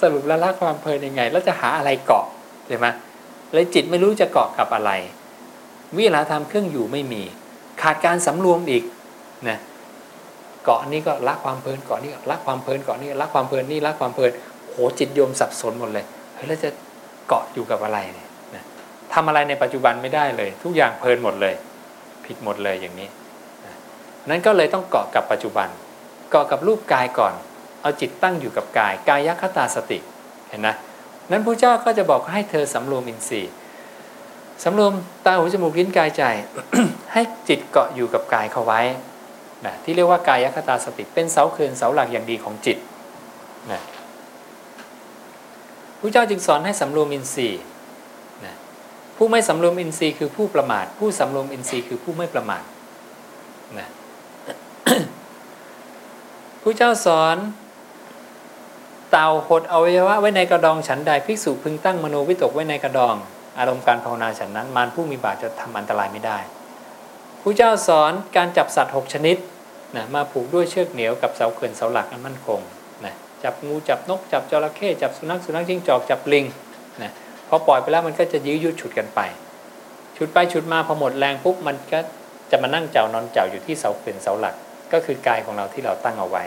สรุปแล้วละความเพลินยังไง แล้วจะหาอะไรเกาะใช่ไหม เลยจิตไม่รู้จะเกาะกับอะไร วิหารธรรมเครื่องอยู่ไม่มี ขาดการสำรวมอีกนะเกาะนี้ก็ละความเพลินเกาะนี้ก็ละความเพลินเกาะนี้ละความเพลินนี่ละความเพลินโหจิตโยมสับสนหมดเลยเฮ้ยแล้วจะเกาะอยู่กับอะไรเนี่ยนะทำอะไรในปัจจุบันไม่ได้เลย ทุกอย่างเพลินหมดเลย ผิดหมดเลยอย่างนี้นะนั้นก็เลยต้องเกาะกับปัจจุบัน เกาะกับรูปกายก่อน เอาจิตตั้งอยู่กับกาย กายคตาสติ เห็นนะ นั้นพระเจ้าก็จะบอกให้เธอสำรวมอินทรีย์สำรวมตาหูจมูกลิ้นกายใจ ให้จิตเกาะอยู่กับกายเขาไว้นะที่เรียกว่ากายคตาสติเป็นเสาเขื่อนเสาหลักอย่างดีของจิตนะพระเจ้าจึงสอนให้สำรวมอินทรีย์นะผู้ไม่สำรวมอินทรีย์คือผู้ประมาท ผู้สำรวมอินทรีย์คือผู้ไม่ประมาทนะพระเจ้าสอน เต่าหดอวัยวะไว้ในกระดองฉันใดภิกษุพึงตั้งมโนวิตกไว้ในกระดอง อารมณ์การภาวนาฉันนั้น มารผู้มีบาปจะทำอันตรายไม่ได้พระเจ้าสอนการจับสัตว์หกชนิดนะมาผูกด้วยเชือกเหนียวกับเสาเขื่อนเสาหลักอันมั่นคงนะจับงูจับนกจับจระเข้จับสุนัขสุนัขจิ้งจอกจับลิงนะพอปล่อยไปแล้วมันก็จะยื้อยุดฉุดกันไป ฉุดไปฉุดมาพอหมดแรงปุ๊บมันก็จะมานั่งเจ้านอนเจ้าอยู่ที่เสาเขื่อนเสาหลัก ก็คือกายของเราที่เราตั้งเอาไว้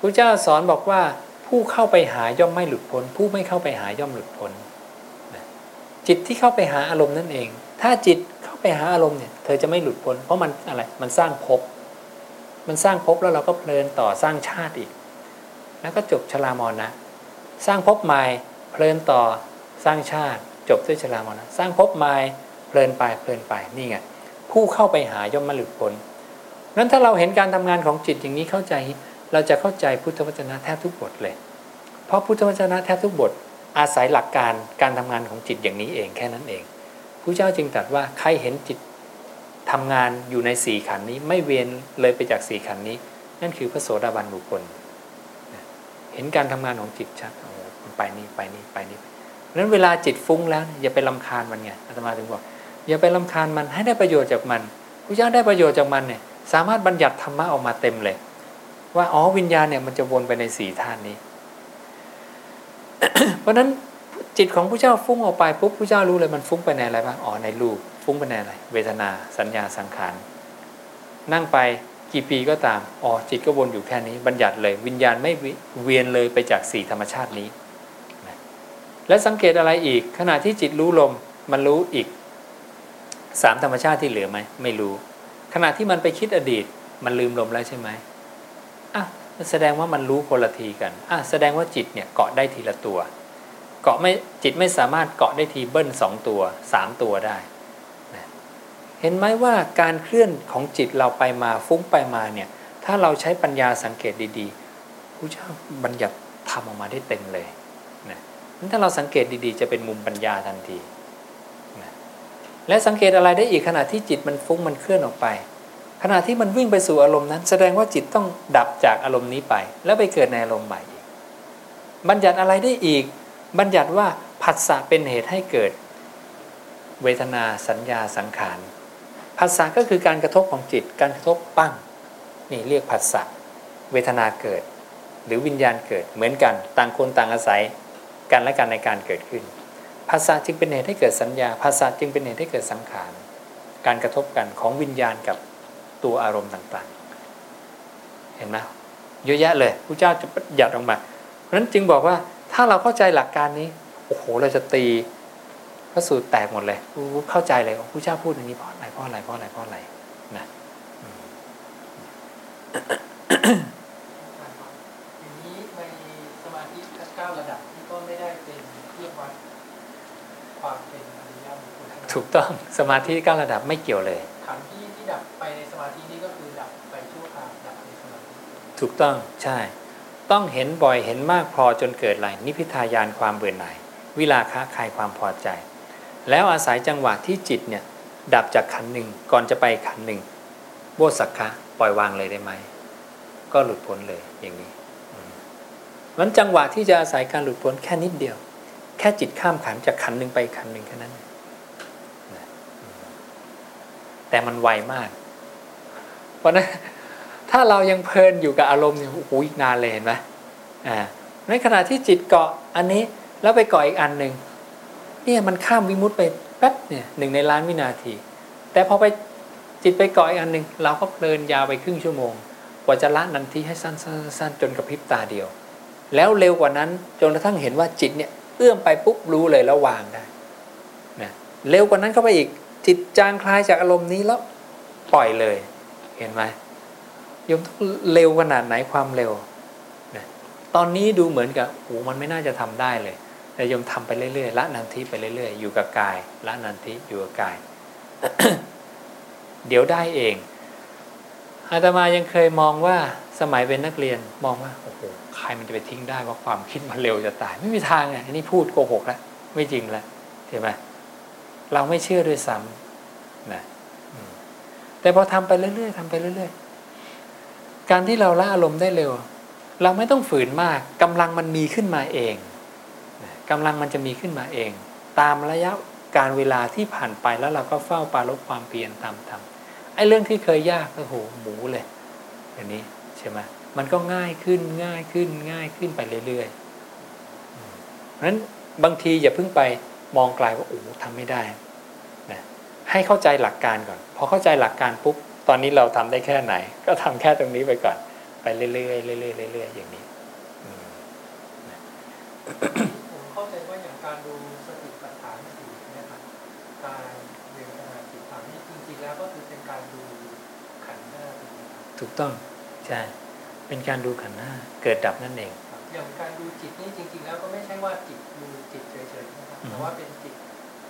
พระเจ้าสอนบอกว่า ผู้เข้าไปหาย่อมไม่หลุดพ้น ผู้ไม่เข้าไปหาย่อมหลุดพ้นจิตที่เข้าไปหาอารมณ์นั่นเอง ถ้าจิตเข้าไปหาอารมณ์เนี่ยเธอจะไม่หลุดพ้น เพราะมันอะไรมันสร้างภพมันสร้างภพแล้วเราก็เพลินต่อสร้างชาติอีก แล้วก็จบชรามรณะสร้างภพใหม่เพลินต่อสร้างชาติ จบด้วยชรามรณะสร้างภพใหม่เพลินไปเพลินไปนี่ไงผู้เข้าไปหาย่อมไม่หลุดพ้นนั้นถ้าเราเห็นการทำงานของจิตอย่างนี้เข้าใจ เราจะเข้าใจพุทธวจนะแทบทุกบทเลย เพราะพุทธวจนะแทบทุกบทอาศัยหลักการการทำงานของจิตอย่างนี้เองแค่นั้นเองพระเจ้าจึงตรัสว่าใครเห็นจิตทำงานอยู่ในสี่ขันธ์นี้ไม่เวียนเลยไปจากสี่ขันธ์นี้ นั่นคือพระโสดาบันบุคคล เห็นการทำงานของจิตชัดโอ้มันไปนี่ไปนี่ไปนี่นั้นเวลาจิตฟุ้งแล้วอย่าไปลำคาญมันไงอาตมาถึงบอกอย่าไปลำคาญมันให้ได้ประโยชน์จากมันพระเจ้าได้ประโยชน์จากมันเนี่ยสามารถบัญญัติธรรมะออกมาเต็มเลย ว่าอ๋อวิญญาณเนี่ยมันจะวนไปในสี่ธาตุนี้ เพราะฉะนั้นจิตของผู้เจ้าฟุ้งออกไปปุ๊บผู้เจ้ารู้เลยมันฟุ้งไปในอะไรบ้างอ๋อในรูปฟุ้งไปในอะไร เวทนาสัญญาสังขารนั่งไปกี่ปีก็ตามอ๋อจิตก็วนอยู่แค่นี้ บัญญัติเลย วิญญาณไม่เวียนเลยไปจากสี่ธรรมชาตินี้ และสังเกตอะไรอีก ขณะที่จิตรู้ลมมันรู้อีกสามธรรมชาติที่เหลือไหมไม่รู้ ขณะที่มันไปคิดอดีต มันลืมลมแล้วใช่ไหม แสดงว่ามันรู้คนละทีกันอะแสดงว่าจิตเนี่ยเกาะได้ทีละตัว เกาะไม่จิตไม่สามารถเกาะได้ทีเบิ้ลสองตัวสามตัวได้นะเห็นไหมว่าการเคลื่อนของจิตเราไปมาฟุ้งไปมาเนี่ยถ้าเราใช้ปัญญาสังเกตดีๆผู้เจ้าบัญญัติทำออกมาได้เต็มเลยนะนั้นถ้าเราสังเกตดีๆ จะเป็นมุมปัญญาทันทีนะและสังเกตอะไรได้อีกขณะที่จิตมันฟุ้งมันเคลื่อนออกไป ขณะที่มันวิ่งไปสู่อารมณ์นั้น แสดงว่าจิตต้องดับจากอารมณ์นี้ไป แล้วไปเกิดในอารมณ์ใหม่อีกบัญญัติอะไรได้อีก บัญญัติว่าผัสสะเป็นเหตุให้เกิด เวทนาสัญญาสังขารผัสสะก็คือการกระทบของจิต การกระทบปั้งนี่เรียกผัสสะเวทนาเกิด หรือวิญญาณเกิดเหมือนกัน ต่างคนต่างอาศัยกันและกันในการเกิดขึ้นภาษาจึงเป็นเหตุให้เกิดสัญญาภาษาจึงเป็นเหตุให้เกิดสังขาร การกระทบกันของวิญญาณกับ ตัวอารมณ์ต่างๆ เห็นไหมเยอะแยะเลยพระเจ้าจะหยัดออกมาเพราะฉะนั้นจึงบอกว่าถ้าเราเข้าใจหลักการนี้โอ้โหเราจะตีพระสูตรแตกหมดเลยเข้าใจเลยพระเจ้าพูดอย่างนี้เพราะอะไรเพราะอะไรเพราะอะไรเพราะอะไรนะถูกต้องสมาธิเก้าระดับไม่เกี่ยวเลย ถูกต้องใช่ ต้องเห็นบ่อยเห็นมากพอจนเกิดอะไรนิพิทายานความเบื่อหน่ายวิลาคะคลายความพอใจ แล้วอาศัยจังหวะที่จิตเนี่ยดับจากขันหนึ่งก่อนจะไปขันหนึ่งโบสักคะปล่อยวางเลยได้ไหมก็หลุดพ้นเลยอย่างนี้มันจังหวะที่จะอาศัยการหลุดพ้นแค่นิดเดียว แค่จิตข้ามขันจากขันหนึ่งไปขันหนึ่งแค่นั้นแต่มันไวมาก เพราะนั้น ถ้าเรายังเพลินอยู่กับอารมณ์เนี่ยโอ้โหอีกนานเลยเห็นไหมอ่าในขณะที่จิตเกาะอันนี้แล้วไปเกาะอีกอันหนึ่งเนี่ยมันข้ามวิมุตไปแป๊บเนี่ยหนึ่งในล้านวินาที แต่พอไปจิตไปเกาะอีกอันหนึ่งเราก็เพลินยาวไปครึ่งชั่วโมง กว่าจะละนันทีให้สั้นๆจนกระพริบตาเดียว แล้วเร็วกว่านั้นจนกระทั่งเห็นว่าจิตเนี่ยเอื้อมไปปุ๊บรู้เลยแล้ววางได้นะเร็วกว่านั้นเข้าไปอีกจิตจางคลายจากอารมณ์นี้แล้วปล่อยเลย เห็นไหม ยมต้องเร็วขนาดไหนความเร็วนะตอนนี้ดูเหมือนกับโอ้มันไม่น่าจะทำได้เลยแต่ยมทำไปเรื่อยๆละนันทิไปเรื่อยๆ อยู่กับกายละนันทิอยู่กับกาย เดี๋ยวได้เองอาตมายังเคยมองว่าสมัยเป็นนักเรียนมองว่าโอ้โหใครมันจะไปทิ้งได้ว่าความคิดมันเร็วจะตาย ไม่มีทางอะอันนี้พูดโกหกแล้วไม่จริงแล้วเห็นไหมเราไม่เชื่อด้วยซ้ำนะแต่พอทำไปเรื่อยๆทำไปเรื่อยๆ การที่เราละอารมณ์ได้เร็ว เราไม่ต้องฝืนมากกำลังมันมีขึ้นมาเองนะกำลังมันจะมีขึ้นมาเอง ตามระยะการเวลาที่ผ่านไปแล้วเราก็เฝ้าปารบความเพียรตามทำไอ้เรื่องที่เคยยากก็โหหมูเลยอย่างนี้ใช่ไหมมันก็ง่ายขึ้นง่ายขึ้นง่ายขึ้นไปเรื่อยๆเพราะฉะนั้นบางทีอย่าเพิ่งไปมองไกลว่าโอ้ทำไม่ได้นะให้เข้าใจหลักการก่อน พอเข้าใจหลักการปุ๊บ ตอนนี้เราทำได้แค่ไหน ก็ทำแค่ตรงนี้ไปก่อน ไปเรื่อยๆเรื่อยๆเรื่อยๆอย่างนี้อืมผมเข้าใจว่าอย่างการดูสติปัฏฐานสี่เนะครับการเรียนขณะจิตถามนี่จริงๆแล้วก็คือเป็นการดูขันธ์หน้าถูกไหมครับถูกต้องใช่เป็นการดูขันธ์หน้าเกิดดับนั่นเองอย่างการดูจิตนี่จริง ๆ แล้วก็ไม่ใช่ว่าจิตดูจิตเฉยๆนะครับอืมแต่ว่าเป็นจิต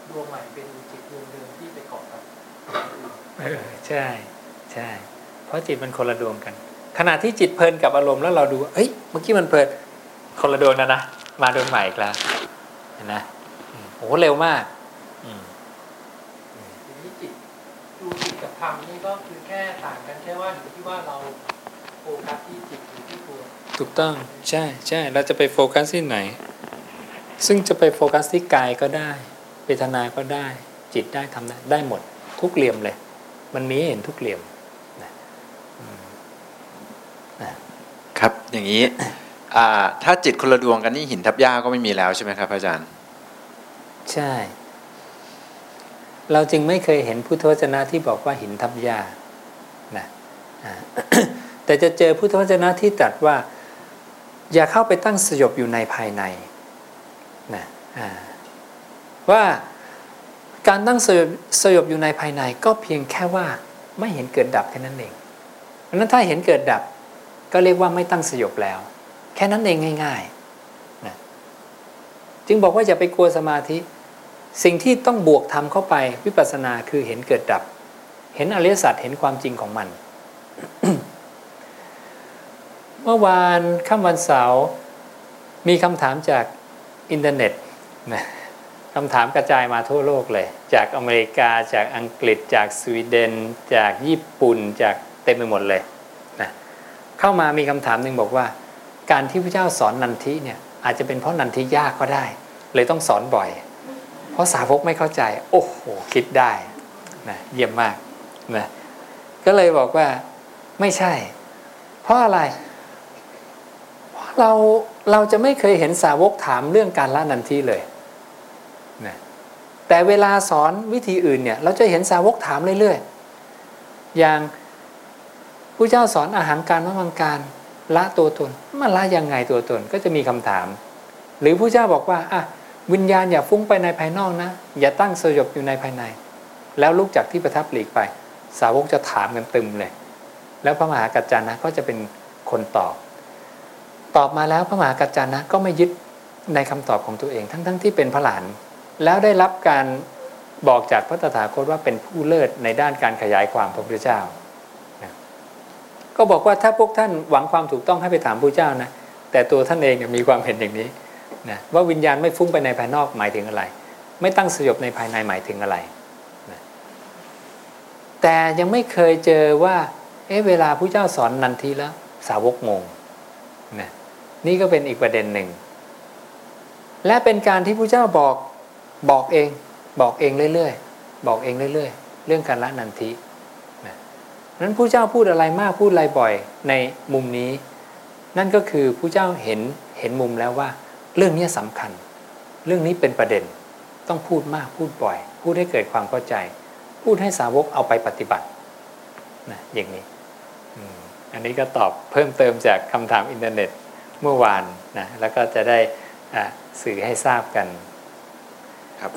ดวงใหม่เป็นจิตดวงเดิมที่ไปเกาะกับจิตอื่นเออใช่ ใช่ เพราะจิตมันคนละดวงกัน ขณะที่จิตเพลินกับอารมณ์แล้วเราดูว่าเฮ้ยเมื่อกี้มันเพลินคนละดวงนะนะมาดวงใหม่อีกแล้วเห็นไหมอืมโอ้โหเร็วมากอืมทีนี้จิตดูจิตกับธรรมนี่ก็คือแค่ต่างกันแค่ว่าอยู่ที่ว่าเราโฟกัสที่จิตหรือที่ตัวถูกต้องใช่ใช่เราจะไปโฟกัสที่ไหน ซึ่งจะไปโฟกัสที่กายก็ได้เวทนาก็ได้ จิตได้ทำได้ได้หมดทุกเหลี่ยมเลย มันมีให้เห็นทุกเหลี่ยมนะอืม ครับอย่างนี้ถ้าจิตคนละดวงกันนี่หินทับหญ้าก็ไม่มีแล้วใช่ไหมครับ อาจารย์ ใช่ เราจึงไม่เคยเห็นพุทธวจนะที่บอกว่าหินทับหญ้านะแต่จะเจอพุทธวจนะที่ตรัสว่า อย่าเข้าไปตั้งสยบอยู่ในภายในนะว่าการตั้งสยบสยบอยู่ในภายในก็เพียงแค่ว่าไม่เห็นเกิดดับแค่นั้นเองเพราะฉะนั้นถ้าเห็นเกิดดับ ก็เรียกว่าไม่ตั้งสยบแล้ว แค่นั้นเองง่ายๆนะจึงบอกว่าอย่าไปกลัวสมาธิ สิ่งที่ต้องบวกทำเข้าไปวิปัสสนาคือเห็นเกิดดับ เห็นอริยสัจเห็นความจริงของมัน เมื่อวานค่ำวันเสาร์มีคำถามจากอินเทอร์เน็ตนะคำถามกระจายมาทั่วโลกเลย จากอเมริกาจากอังกฤษจากสวีเดน จากญี่ปุ่นจากเต็มไปหมดเลย เข้ามามีคำถามหนึ่งบอกว่า การที่พระเจ้าสอนนันทิเนี่ยอาจจะเป็นเพราะนันทิยากก็ได้ เลยต้องสอนบ่อย เพราะสาวกไม่เข้าใจ โอ้โหคิดได้นะเยี่ยมมากนะก็เลยบอกว่าไม่ใช่ เพราะอะไรเพราะเราเราจะไม่เคยเห็นสาวกถามเรื่องการละนันทิเลยนะแต่เวลาสอนวิธีอื่นเนี่ย เราจะเห็นสาวกถามเรื่อยๆอย่าง ผู้เจ้าสอนอาหารการมะมังการละตัวตนมันละยังไงตัวตนก็จะมีคำถาม หรือผู้เจ้าบอกว่าอะวิญญาณอย่าฟุ้งไปในภายนอกนะ อย่าตั้งสยบอยู่ในภายใน แล้วลุกจากที่ประทับหลีกไป สาวกจะถามกันตึมเลย แล้วพระมหากัจจานะก็จะเป็นคนตอบ ตอบมาแล้วพระมหากัจจานะก็ไม่ยึดในคำตอบของตัวเอง ทั้งๆทที่เป็นพระหลาน แล้วได้รับการบอกจากพระตถาคตว่าเป็นผู้เลิศในด้านการขยายความพระพุทธเจ้า ก็บอกว่าถ้าพวกท่านหวังความถูกต้องให้ไปถามพระเจ้านะ แต่ตัวท่านเองมีความเห็นอย่างนี้นะว่าวิญญาณไม่ฟุ้งไปในภายนอกหมายถึงอะไร ไม่ตั้งสยบในภายในหมายถึงอะไรนะแต่ยังไม่เคยเจอว่าเอ๊ะเวลาผู้เจ้าสอนนันทีแล้วสาวกงงนะนี่ก็เป็นอีกประเด็นหนึ่ง และเป็นการที่ผู้เจ้าบอกบอกเองบอกเองเรื่อยๆ บอกเองเรื่อยๆ เรื่องการละนันทินะ นั้นผู้เจ้าพูดอะไรมากพูดอะไรบ่อยในมุมนี้ นั่นก็คือพุทธเจ้าเห็นเห็นมุมแล้วว่า เรื่องนี้สำคัญ เรื่องนี้เป็นประเด็น ต้องพูดมากพูดบ่อย พูดให้เกิดความเข้าใจ พูดให้สาวกเอาไปปฏิบัตินะอย่างนี้อันนี้ก็ตอบเพิ่มเติมจากคำถามอินเทอร์เน็ตเมื่อวานนะแล้วก็จะได้สื่อให้ทราบกัน ครับ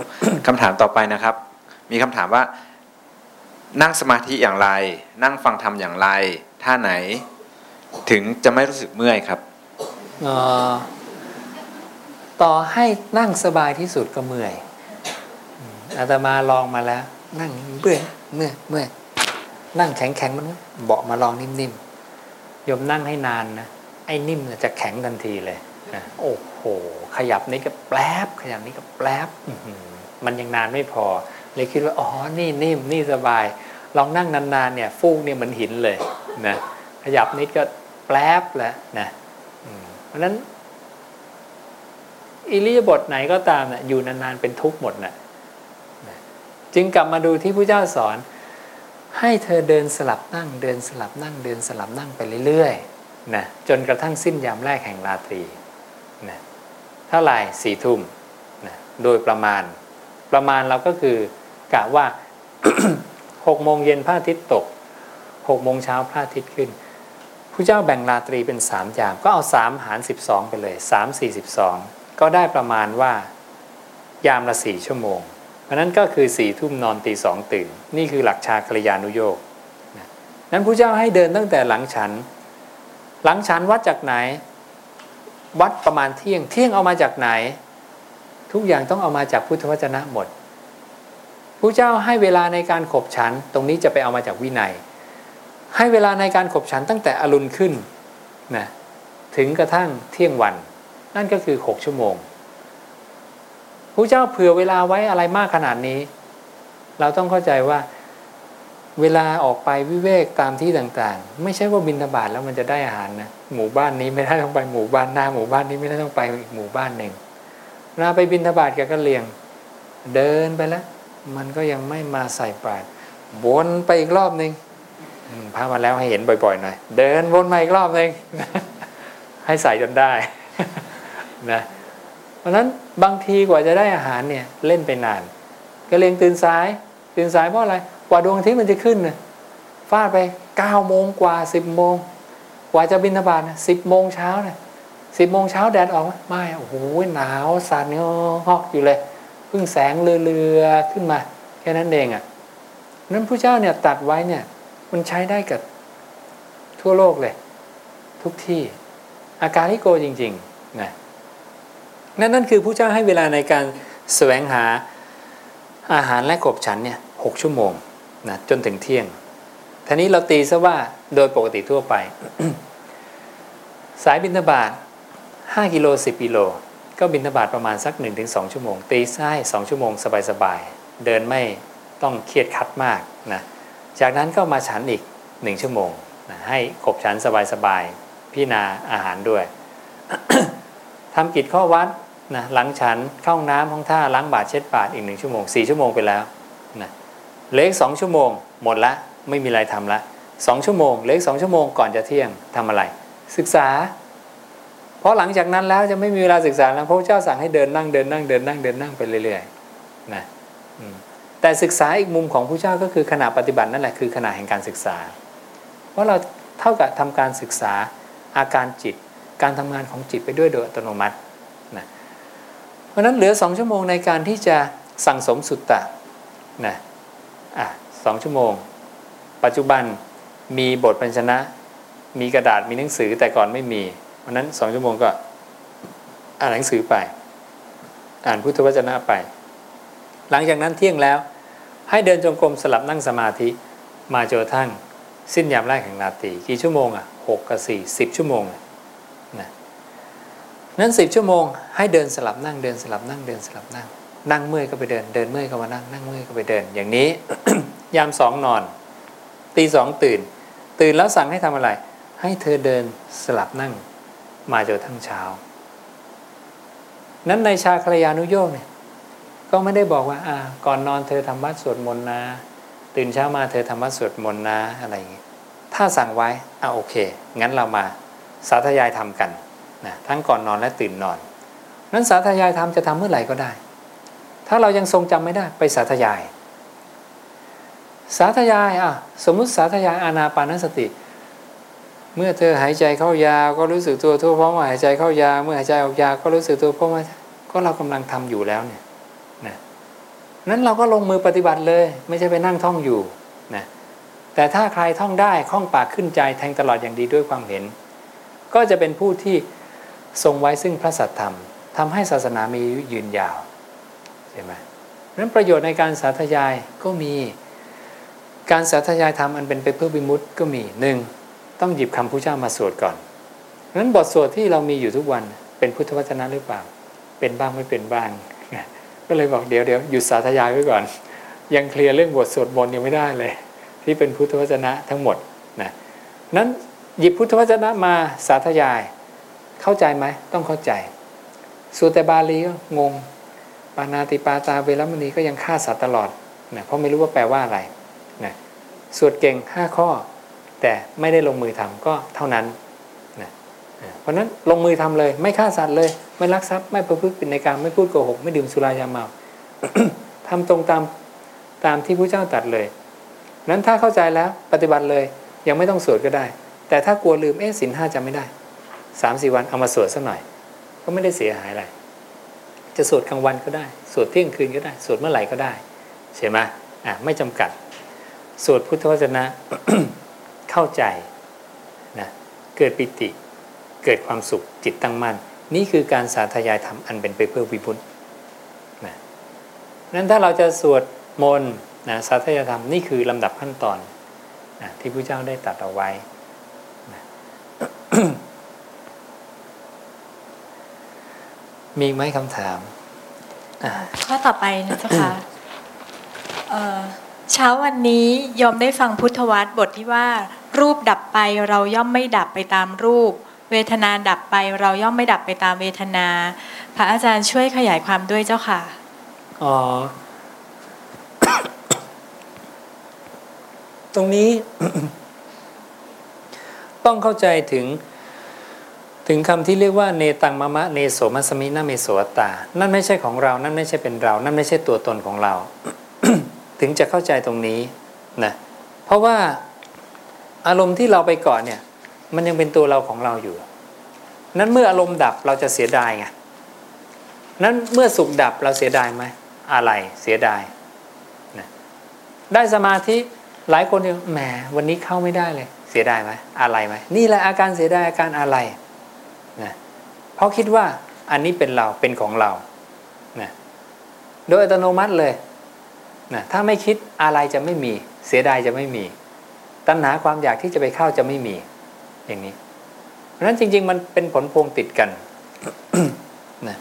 คำถามต่อไปนะครับ มีคำถามว่า นั่งสมาธิอย่างไร นั่งฟังธรรมอย่างไร ท่าไหน ถึงจะไม่รู้สึกเมื่อยครับต่อให้นั่งสบายที่สุดก็เมื่อยอาตมาลองมาแล้ว นั่งเบื่อเมื่อยเมื่อยนั่งแข็งแข็งมันเบาะมาลองนิ่มๆยมนั่งให้นานนะไอ้นิ่มจะแข็งทันทีเลยนะโอ้โห ขยับนี่ก็แป๊บขยับนี่ก็แป๊บมันยังนานไม่พอ เลยคิดว่าอ๋อนี่นิ่มนี่สบาย ลองนั่งนานๆเนี่ยฟูกเนี่ยเหมือนหินเลยนะขยับนิดก็แป๊บแล้วนะเพราะนั้นอิริยาบถไหนก็ตามนะอยู่นานๆเป็นทุกข์หมดนะนะจึงกลับมาดูที่พระเจ้าสอน ให้เธอเดินสลับนั่ง เดินสลับนั่ง เดินสลับนั่งไปเรื่อยๆนะจนกระทั่งสิ้นยามแรกแห่งราตรีนะเท่าไหร่สี่ทุ่มนะโดยประมาณประมาณเราก็คือ กะว่าหกโมงเย็นพระอาทิตย์ตกหกโมงเช้าพระอาทิตย์ขึ้นผู้เจ้าแบ่งราตรีเป็น3ยามก็เอา3หาร12ไปเลย3 4 12ก็ได้ประมาณว่ายามละ4ชั่วโมง เพราะนั้นก็คือ4ี่ทุ่มนอนตีสองตื่น นี่คือหลักชาคลยานุโยกนั้นผู้เจ้าให้เดินตั้งแต่หลังฉัน หลังฉันวัดจากไหน วัดประมาณเที่ยง เที่ยงเอามาจากไหน ทุกอย่างต้องเอามาจากพุทธวจนะหมด ผู้เจ้าให้เวลาในการขบฉันตรงนี้จะไปเอามาจากวินัย ให้เวลาในการขบฉันตั้งแต่อรุณขึ้นนะถึงกระทั่งเที่ยงวัน นั่นก็คือ 6 ชั่วโมงพระเจ้าเผื่อเวลาไว้อะไรมากขนาดนี้ เราต้องเข้าใจว่าเวลาออกไปวิเวกตามที่ต่างๆ ไม่ใช่ว่าบินทบาทแล้วมันจะได้อาหารนะหมู่บ้านนี้ไม่ได้ต้องไปหมู่บ้านหน้าหมู่บ้านนี้ไม่ได้ต้องไปอีกหมู่บ้านหนึ่งเวลาไปบินทบาทกับกะเลียง เดินไปแล้ว มันก็ยังไม่มาใส่บาตรวนไปอีกรอบหนึ่งพามาแล้วให้เห็นบ่อยๆหน่อยเดินวนมาอีกรอบหนึ่งให้ใส่จนได้นะเพราะนั้นบางทีกว่าจะได้อาหารเนี่ยเล่นไปนานก็เลงตื่นสาย ตื่นสายเพราะอะไรกว่าดวงอาทิตย์มันจะขึ้นนะฟาดไปเก้าโมงกว่าสิบโมงกว่าจะบินทบาทนะสิบโมงเช้านะสิบโมงเช้าแดดออกไหมไม่โอ้โหหนาวสั่นเงฮอกอยู่เลย พิ่งแสงเรือๆขึ้นมา แค่นั้นเองอะ่ะนั้นพระเจ้าเนี่ยตัดไว้เนี่ย มันใช้ได้กับทั่วโลกเลย ทุกที่ อาการลิโกจริงๆนะนั่นนั่นคือผู้เจ้าให้เวลาในการแสวงหาอาหารและขบฉันเนี่ยหชั่วโมงนะจนถึงเที่ยงทีนี้เราตีซะว่าโดยปกติทั่วไป สายบินทบาท5กิโล10กิโล ก็บินทบาทประมาณสัก 1-2 ชั่วโมง ตีไส้2ชั่วโมงสบายๆ เดินไม่ต้องเครียดคัดมากนะจากนั้นก็มาฉันอีก 1 ชั่วโมงนะให้ขบฉันสบายๆพี่นาอาหารด้วยทำกิจข้อวัดนะหลังฉันเข้าห้องน้ำห้องท่าล้างบาตรเช็ดปากอีกหนึ่งชั่วโมงสี่ชั่วโมงไปแล้วนะเหลืออีกสองชั่วโมง หมดละไม่มีอะไรทำละสองชั่วโมงเหลืออีกสองชั่วโมงก่อนจะเที่ยงทำอะไร ศึกษา เพราะหลังจากนั้นแล้วจะไม่มีเวลาศึกษาแล้วพระพุทธเจ้าสั่งให้เดินนั่งเดินนั่งเดินนั่งเดินนั่งไปเรื่อยๆนะแต่ศึกษาอีกมุมของพระเจ้าก็คือขณะปฏิบัตินั่นแหละคือขณะแห่งการศึกษา เพราะเราเท่ากับทำการศึกษาอาการจิต การทำงานของจิตไปด้วยโดยอัตโนมัตินะเพราะฉะนั้นเหลือสองชั่วโมงในการที่จะสั่งสมสุตตะนะอะสองชั่วโมง ปัจจุบันมีบทพันชนะ มีกระดาษมีหนังสือแต่ก่อนไม่มี เพราะฉะนั้นสองชั่วโมงก็ อ่านหนังสือไป อ่านพุทธวจนะไป หลังจากนั้นเที่ยงแล้ว ให้เดินจงกรมสลับนั่งสมาธิมาจนกระทั่งสิ้นยามแรกแห่งราตีกี่ชั่วโมงอะหกกับสี่สิบชั่วโมงนะนั้นสิบชั่วโมง ให้เดินสลับนั่งเดินสลับนั่งเดินสลับนั่ง นั่งเมื่อยก็ไปเดินเดินเมื่อยก็มานั่งนั่งเมื่อยก็ไปเดิน อย่างนี้ ยามสองนอน ตีสองตื่น ตื่นแล้วสั่งให้ทำอะไร ให้เธอเดินสลับนั่ง มาจนทั่งเช้า นั้นในชาคลยานุโยกเนี่ย ก็ไม่ได้บอกว่าอ่าก่อนนอนเธอทำวัดสวดมนต์นะ ตื่นเช้ามาเธอทำวัดสวดมนต์นะอะไรอย่างงี้ถ้าสั่งไว้อ่าโอเค งั้นเรามาสาธยายทำกันนะทั้งก่อนนอนและตื่นนอน นั้นสาธยายทำจะทำเมื่อไหร่ก็ได้ ถ้าเรายังทรงจำไม่ได้ไปสาธยาย สาธยายอะสมมุติสาธยายอานาปานสติ เมื่อเธอหายใจเข้ายาวก็รู้สึกตัวทั่วพร้อมว่าหายใจเข้ายาวเมื่อหายใจออกยาวก็รู้สึกตัวพร้อมว่าก็เรากำลังทำอยู่แล้วเนี่ยนะนั้นเราก็ลงมือปฏิบัติเลย ไม่ใช่ไปนั่งท่องอยู่นะแต่ถ้าใครท่องได้คล่องปากขึ้นใจแทงตลอดอย่างดีด้วยความเห็น ก็จะเป็นผู้ที่ทรงไว้ซึ่งพระสัตธรรมทำให้ศาสนามียุยืนยาวใช่ไหมนั้นประโยชน์ในการสาธยายก็มี การสาธยายธรรมอันเป็นไปเพื่อวิมุตติก็มีหนึ่ง ต้องหยิบคำพระเจ้ามาสวดก่อนนั้นบทสวดที่เรามีอยู่ทุกวันเป็นพุทธวจนะหรือเปล่า เป็นบ้างไม่เป็นบ้าง ก็เลยบอกเดี๋ยวเดี๋ยวหยุดสาธยายไว้ก่อน ยังเคลียร์เรื่องบทสวดมนต์ยังไม่ได้เลย ที่เป็นพุทธวจนะทั้งหมดนะนั้นหยิบพุทธวจนะมาสาธยาย เข้าใจไหมต้องเข้าใจสูแต่บาลีก็งง ปานาติปาตาเวรมณีก็ยังฆ่าสัตว์ตลอดนะเพราะไม่รู้ว่าแปลว่าอะไรนะสวดเก่ง5ข้อ แต่ไม่ได้ลงมือทำก็เท่านั้นนะเพราะนั้นลงมือทำเลย ไม่ฆ่าสัตว์เลย ไม่ลักทรัพย์ไม่ประพฤติผิดในการไม่พูดโกหก ไม่ดื่มสุรายาเมาทำตรงตามตามที่พระเจ้าตรัสเลย นั้นถ้าเข้าใจแล้วปฏิบัติเลยยังไม่ต้องสวดก็ได้ แต่ถ้ากลัวลืมเอ๊ะสินห้าจำไม่ได้สามสี่วันเอามาสวดสักหน่อย ก็ไม่ได้เสียหายอะไรจะสวดกลางวันก็ได้ สวดเที่ยงคืนก็ได้ สวดเมื่อไหร่ก็ได้ ใช่ไหมอะไม่จำกัด สวดพุทธวจนะ เข้าใจนะเกิดปิติเกิดความสุขจิตตั้งมั่น นี่คือการสาธยายธรรมอันเป็นไปเพื่อวิบุตนะนั้นถ้าเราจะสวดมนต์นะสาธยายธรรมนี่คือลำดับขั้นตอนนะที่พระเจ้าได้ตัดเอาไว้นะมีไหมคำถามข้อต่อไปนะเจ้าค่ะเช้าวันนี้ยอมได้ฟังพุทธวัตรบทที่ว่า รูปดับไปเราย่อมไม่ดับไปตามรูป เวทนาดับไปเราย่อมไม่ดับไปตามเวทนา พระอาจารย์ช่วยขยายความด้วยเจ้าค่ะอ๋อตรงนี้ต้องเข้าใจถึงถึงคำที่เรียกว่าเนตังมะมะเนโสมัสมินาเมโสตา นั่นไม่ใช่ของเรา นั่นไม่ใช่เป็นเรา นั่นไม่ใช่ตัวตนของเรา ถึงจะเข้าใจตรงนี้นะเพราะว่า อารมณ์ที่เราไปเกาะเนี่ย มันยังเป็นตัวเราของเราอยู่ นั้นเมื่ออารมณ์ดับเราจะเสียดายไงนั้นเมื่อสุขดับเราเสียดายไหมอะไรเสียดายนะได้สมาธิหลายคนเนี่ยแหมวันนี้เข้าไม่ได้เลย เสียดายไหมอะไรไหมนี่แหละอาการเสียดายอาการอะไรนะเพราะคิดว่าอันนี้เป็นเราเป็นของเรานะโดยอัตโนมัติเลยนะถ้าไม่คิดอะไรจะไม่มี เสียดายจะไม่มี ตัณหาความอยากที่จะไปเข้าจะไม่มีอย่างนี้ เพราะฉะนั้นจริง ๆ มันเป็นผลพวงติดกันนะ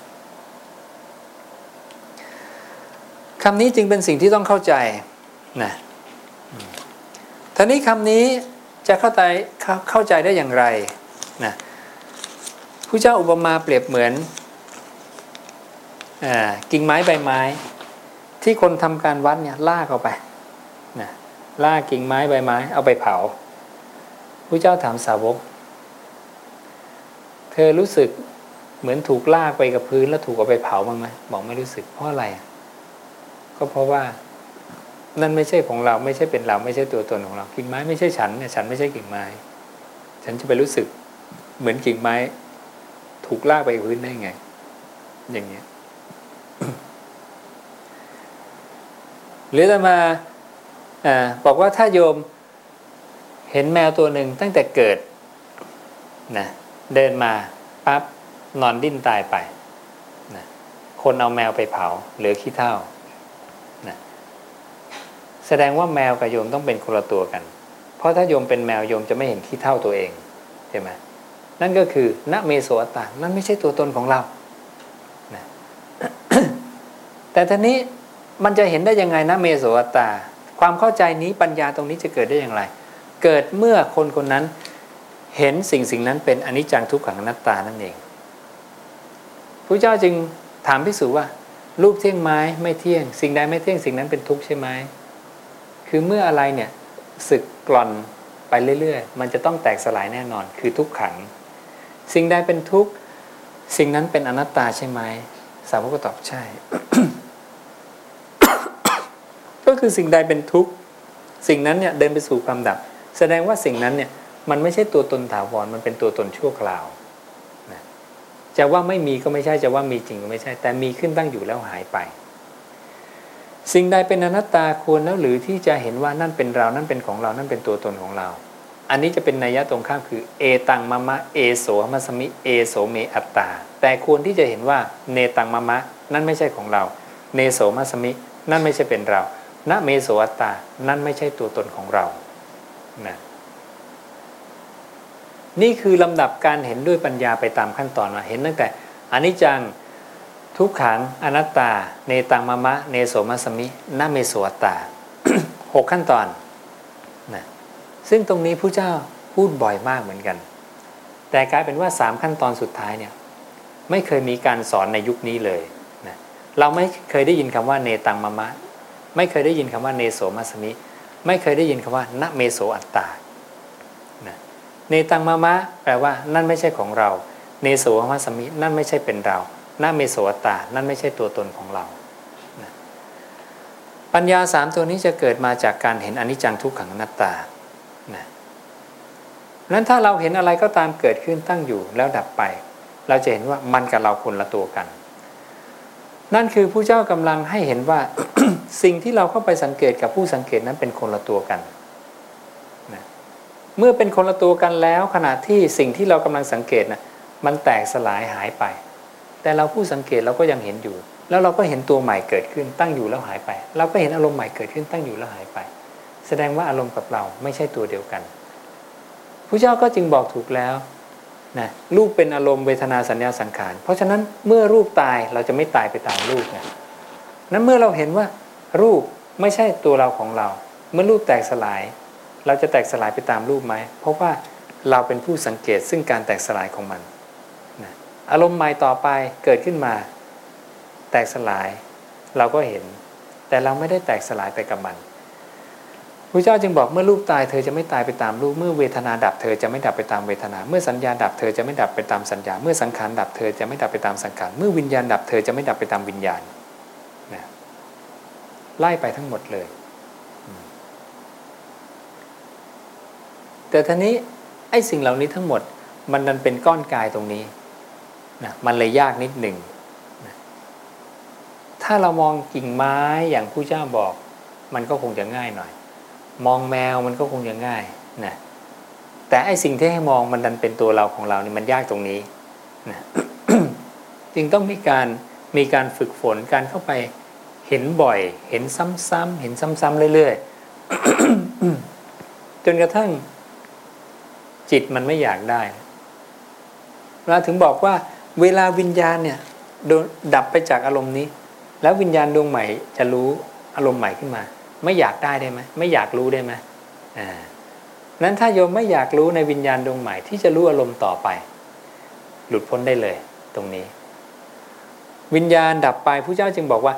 คำนี้จึงเป็นสิ่งที่ต้องเข้าใจนะท่านี้คำนี้จะเข้าใจเข้าใจได้อย่างไรนะผู้เจ้าอุปมาเปรียบเหมือนอกิ่งไม้ใบไม้ ที่คนทำการวัดเนี่ยลากเข้าไป ลากกิ่งไม้ใบไม้ เอาไปเผาผู้เจ้าถามสาวก เธอรู้สึกเหมือนถูกลากไปกับพื้นแล้วถูกเอาไปเผาบ้างไหมบอกไม่รู้สึกเพราะอะไร ก็เพราะว่านั่นไม่ใช่ของเราไม่ใช่เป็นเราไม่ใช่ตัวตนของเรา กิ่งไม้ไม่ใช่ฉันเนี่ยฉันไม่ใช่กิ่งไม้ ฉันจะไปรู้สึกเหมือนกิ่งไม้ ถูกลากไปกับพื้นได้ไง อย่างเงี้ยหรือจะมา บอกว่าถ้าโยมเห็นแมวตัวหนึ่งตั้งแต่เกิดนะเดินมาปั๊บนอนดิ้นตายไปนะคนเอาแมวไปเผาเหลือขี้เท่านะแสดงว่าแมวกับโยมต้องเป็นคนละตัวกัน เพราะถ้าโยมเป็นแมวโยมจะไม่เห็นขี้เท่าตัวเองใช่ไหมนั่นก็คือณเมโสตานั่นไม่ใช่ตัวตนของเรานะแต่ทีนี้มันจะเห็นได้ยังไงนะเมโสตา ความเข้าใจนี้ปัญญาตรงนี้จะเกิดได้อย่างไร เกิดเมื่อคนคนนั้นเห็นสิ่งสิ่งนั้นเป็นอนิจจังทุกขังอนัตตานั่นเองพระเจ้าจึงถามพิสูจว่า รูปเที่ยงไม้ไม่เที่ยง สิ่งใดไม่เที่ยงสิ่งนั้นเป็นทุกข์ใช่ไหมคือเมื่ออะไรเนี่ยสึกกร่อนไปเรื่อยๆ มันจะต้องแตกสลายแน่นอน คือทุกขัง สิ่งใดเป็นทุกข์ สิ่งนั้นเป็นอนัตตาใช่ไหมสาวกก็ตอบใช่ คือสิ่งใดเป็นทุกข์สิ่งนั้นเนี่ยเดินไปสู่ความดับ แสดงว่าสิ่งนั้นเนี่ยมันไม่ใช่ตัวตนถาวรมันเป็นตัวตนชั่วคราวนะจะว่าไม่มีก็ไม่ใช่จะว่ามีจริงก็ไม่ใช่ แต่มีขึ้นตั้งอยู่แล้วหายไป สิ่งใดเป็นอนัตตาควรแล้วหรือที่จะเห็นว่านั่นเป็นเรานั่นเป็นของเรานั่นเป็นตัวตนของเรา อันนี้จะเป็นนัยยะตรงข้ามคือเอตังมะมะเอโสมัสมิเอโสเมอัตตา แต่ควรที่จะเห็นว่าเนตังมะมะ นั่นไม่ใช่ของเรา เนโสมัสมิ นั่นไม่ใช่เป็นเรา ณเมโสอัตตา นั่นไม่ใช่ตัวตนของเรานะนี่คือลำดับการเห็นด้วยปัญญาไปตามขั้นตอนมาเห็นตั้งแต่อนิจจังทุกขังอนัตตา เนตังมะมะ เนโสมัสมิณเมโสอัตตาหกขั้นตอนนะซึ่งตรงนี้ผู้เจ้าพูดบ่อยมากเหมือนกัน แต่กลายเป็นว่าสามขั้นตอนสุดท้ายเนี่ยไม่เคยมีการสอนในยุคนี้เลยนะเราไม่เคยได้ยินคำว่าเนตังมะมะ ไม่เคยได้ยินคำว่าเนโสมัสมิ ไม่เคยได้ยินคำว่าณเมโสอัตตาเนตังมะมะแปลว่านั่นไม่ใช่ของเรา เนโสมัสมินั่นไม่ใช่เป็นเราณเมโสอัตตา นั่นไม่ใช่ตัวตนของเราปัญญาสามตัวนี้จะเกิดมาจากการเห็นอนิจจังทุกขังอนัตตานะนั้นถ้าเราเห็นอะไรก็ตามเกิดขึ้นตั้งอยู่แล้วดับไป เราจะเห็นว่ามันกับเราคนละตัวกัน นั่นคือผู้เจ้ากำลังให้เห็นว่าสิ่งที่เราเข้าไปสังเกตกับผู้สังเกตนั้นเป็นคนละตัวกันนะเมื่อเป็นคนละตัวกันแล้วขณะที่สิ่งที่เรากำลังสังเกตนะมันแตกสลายหายไป แต่เราผู้สังเกตเราก็ยังเห็นอยู่ แล้วเราก็เห็นตัวใหม่เกิดขึ้นตั้งอยู่แล้วหายไป เราก็เห็นอารมณ์ใหม่เกิดขึ้นตั้งอยู่แล้วหายไป แสดงว่าอารมณ์กับเราไม่ใช่ตัวเดียวกันผู้เจ้าก็จึงบอกถูกแล้ว นะรูปเป็นอารมณ์เวทนาสัญญาสังขาร เพราะฉะนั้นเมื่อรูปตายเราจะไม่ตายไปตามรูปไงนั้นเมื่อเราเห็นว่ารูปไม่ใช่ตัวเราของเรา เมื่อรูปแตกสลาย เราจะแตกสลายไปตามรูปไหมเพราะว่าเราเป็นผู้สังเกตซึ่งการแตกสลายของมันนะอารมณ์ใหม่ต่อไปเกิดขึ้นมา แตกสลาย เราก็เห็น แต่เราไม่ได้แตกสลายไปกับมัน พระเจ้าจึงบอกเมื่อรูปตายเธอจะไม่ตายไปตามรูปเมื่อเวทนาดับเธอจะไม่ดับไปตามเวทนา เมื่อสัญญาดับเธอจะไม่ดับไปตามสัญญา เมื่อสังขารดับเธอจะไม่ดับไปตามสังขารเมื่อวิญญาณดับเธอจะไม่ดับไปตามวิญญาณนะไล่ไปทั้งหมดเลย แต่ทีนี้ไอ้สิ่งเหล่านี้ทั้งหมดมันดันเป็นก้อนกายตรงนี้นะมันเลยยากนิดหนึ่งนะถ้าเรามองกิ่งไม้อย่างผู้เจ้าบอก มันก็คงจะง่ายหน่อย มองแมวมันก็คงจะง่ายนะแต่ไอสิ่งที่ให้มองมันดันเป็นตัวเราของเรานี่มันยากตรงนี้นะจึงต้องมีการมีการฝึกฝนการเข้าไปเห็นบ่อย เห็นซ้ำๆเห็นซ้ำๆเรื่อยๆจนกระทั่งจิตมันไม่อยากได้เราถึงบอกว่าเวลาวิญญาณเนี่ยดับไปจากอารมณ์นี้ แล้ววิญญาณดวงใหม่จะรู้อารมณ์ใหม่ขึ้นมา ไม่อยากได้ได้ไหมไม่อยากรู้ได้ไหมอ่านั้นถ้าโยมไม่อยากรู้ในวิญญาณดวงใหม่ที่จะรู้อารมณ์ต่อไป หลุดพ้นได้เลย ตรงนี้ วิญญาณดับไปผู้เจ้าจึงบอกว่า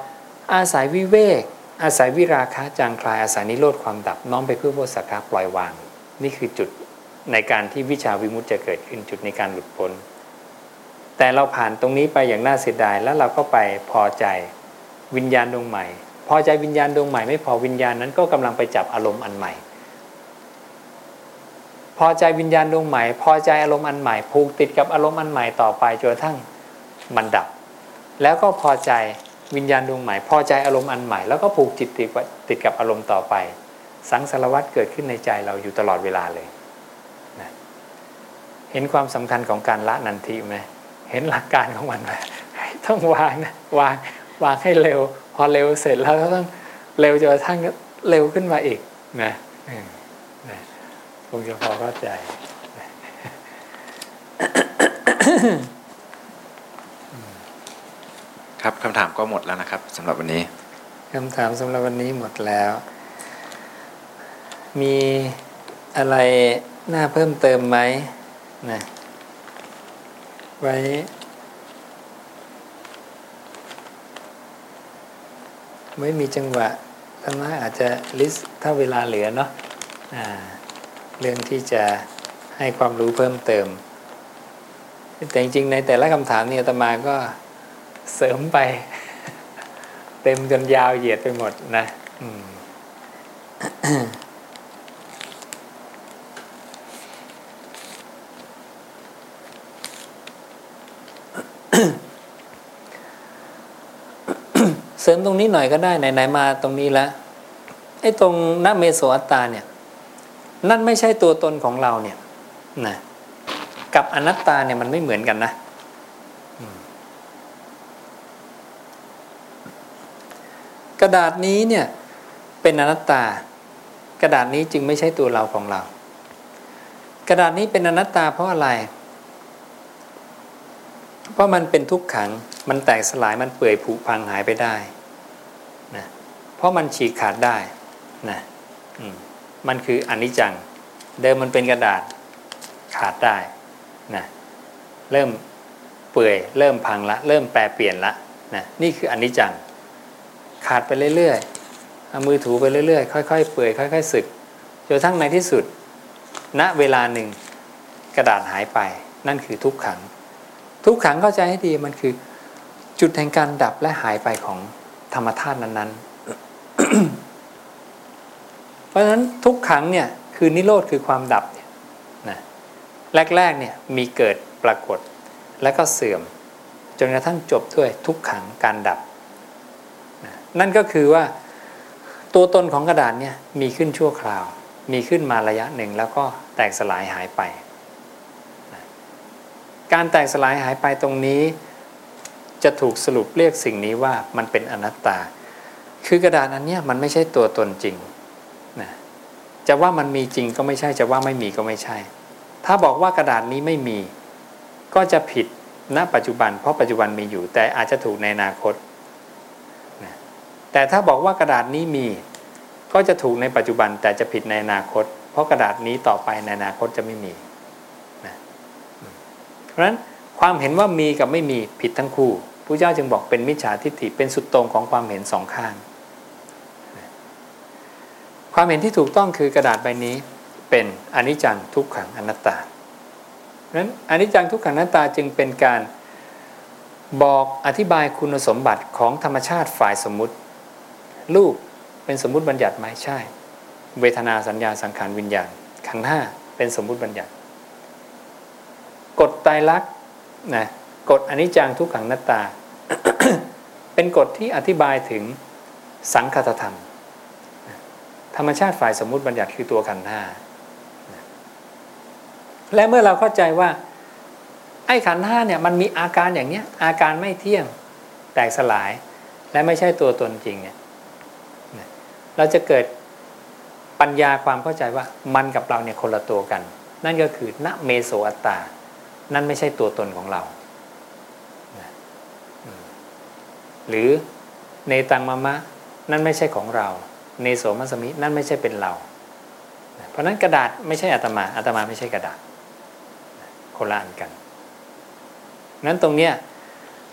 อาศัยวิเวก อาศัยวิราคะจางคลายอาศัยนิโรธความดับน้อมไปเพื่อโพสักการปล่อยวาง นี่คือจุดในการที่วิชาวิมุตจะเกิดขึ้นจุดในการหลุดพ้น แต่เราผ่านตรงนี้ไปอย่างน่าเสียดายแล้วเราก็ไปพอใจวิญญาณดวงใหม่ พอใจวิญญาณดวงใหม่ไม่พอวิญญาณนั้นก็กำลังไปจับอารมณ์อันใหม่ พอใจวิญญาณดวงใหม่ พอใจอารมณ์อันใหม่ผูกติดกับอารมณ์อันใหม่ต่อไปจนกระทั่งมันดับ แล้วก็พอใจวิญญาณดวงใหม่ พอใจอารมณ์อันใหม่แล้วก็ผูกจิตติดกับติดกับอารมณ์ต่อไป สังสารวัตรเกิดขึ้นในใจเราอยู่ตลอดเวลาเลยนะเห็นความสำคัญของการละนันทิไหมเห็นหลักการของมันไหมต้องวางนะวางวางให้เร็ว พอเร็วเสร็จแล้วก็ต้องเร็วจนกระทั่งเร็วขึ้นมาอีกนะอืมนะคงจะพอเข้าใจครับคำถามก็หมดแล้วนะครับสำหรับวันนี้คำถามสำหรับวันนี้หมดแล้ว มีอะไรน่าเพิ่มเติมไหมนะไว้ ไม่มีจังหวะธรรมะอาจจะลิสต์ถ้าเวลาเหลือเนาะเรื่องที่จะให้ความรู้เพิ่มเติม แต่จริงๆในแต่ละคำถามเนี่ยตมาก็เสริมไป เต็มจนยาวเหยียดไปหมดนะ อืม เสริม ตรงนี้หน่อยก็ได้ไหนๆมาตรงนี้แล้วไอ้ตรงนเมโสอัตตาเนี่ย นั่นไม่ใช่ตัวตนของเราเนี่ยนะกับอนัตตาเนี่ยมันไม่เหมือนกันนะกระดาษนี้เนี่ยเป็นอนัตตา กระดาษนี้จึงไม่ใช่ตัวเราของเรา กระดาษนี้เป็นอนัตตาเพราะอะไร เพราะมันเป็นทุกขัง มันแตกสลายมันเปื่อยผุพังหายไปได้ ราะมันฉีกขาดได้นะมมันคืออนิจจัง เดิมมันเป็นกระดาษขาดได้นะเริ่มเปื่อยเริ่มพังละ เริ่มแปรเปลี่ยนละนะนี่คืออนิจจัง ขาดไปเรื่อยๆเอามือถูไปเรื่อยๆ ค่อยๆ เปื่อยค่อยๆสึกจนทั้งในที่สุด ณเวลาหนึ่งกระดาษหายไป นั่นคือทุกขัง ทุกขังเข้าใจให้ดีมันคือจุดแห่งการดับและหายไปของธรรมธาตุนั้นๆ เพราะฉะนั้นทุกขังเนี่ยคือนิโรธคือความดับเนี่ยนะแรกๆเนี่ยมีเกิดปรากฏแล้วก็เสื่อม จนกระทั่งจบด้วยทุกขังการดับนะนั่นก็คือว่าตัวตนของกระดาษเนี่ยมีขึ้นชั่วคราว มีขึ้นมาระยะหนึ่งแล้วก็แตกสลายหายไปการแตกสลายหายไปตรงนี้ จะถูกสรุปเรียกสิ่งนี้ว่ามันเป็นอนัตตา คือกระดาษอันเนี้ยมันไม่ใช่ตัวตนจริง จะว่ามันมีจริงก็ไม่ใช่จะว่าไม่มีก็ไม่ใช่ ถ้าบอกว่ากระดาษนี้ไม่มี ก็จะผิดณปัจจุบัน เพราะปัจจุบันมีอยู่ แต่อาจจะถูกในอนาคต แต่ถ้าบอกว่ากระดาษนี้มี ก็จะถูกในปัจจุบัน แต่จะผิดในอนาคต เพราะกระดาษนี้ต่อไปในอนาคตจะไม่มีเพราะฉะนั้นความเห็นว่ามีกับไม่มีผิดทั้งคู่พระเจ้าจึงบอกเป็นมิจฉาทิฏฐิเป็นสุดตรงของความเห็นสองข้าง ความเห็นที่ถูกต้องคือกระดาษใบนี้เป็นอนิจจังทุกขังอนัตตาเพราะฉะนั้นอนิจจังทุกขังอนัตตาจึงเป็นการบอกอธิบายคุณสมบัติของธรรมชาติฝ่ายสมมุติ รูปเป็นสมมุติบัญญัติไหมใช่ เวทนาสัญญาสังขารวิญญาณขันห้าเป็นสมมุติบัญญัติ กฎไตรลักษณ์นะกฎอนิจจังทุกขังนัตตา เป็นกฎที่อธิบายถึงสังคตธรรม ธรรมชาติฝ่ายสมมุติบัญญัติคือตัวขันธ์ห้าและเมื่อเราเข้าใจว่า ไอ้ขันธ์ห้าเนี่ยมันมีอาการอย่างเนี้ย อาการไม่เที่ยงแตกสลาย และไม่ใช่ตัวตนจริงเนี่ยเราจะเกิดปัญญาความเข้าใจว่ามันกับเราเนี่ยคนละตัวกัน นั่นก็คือณเมโสอัตตา นั่นไม่ใช่ตัวตนของเรา หรือเนตังมามะ นั่นไม่ใช่ของเรา เนโสมัสมินั่นไม่ใช่เป็นเรา เพราะนั้นกระดาษไม่ใช่อาตมาอาตมาไม่ใช่กระดาษคนละอันกันนั้นตรงเนี้ย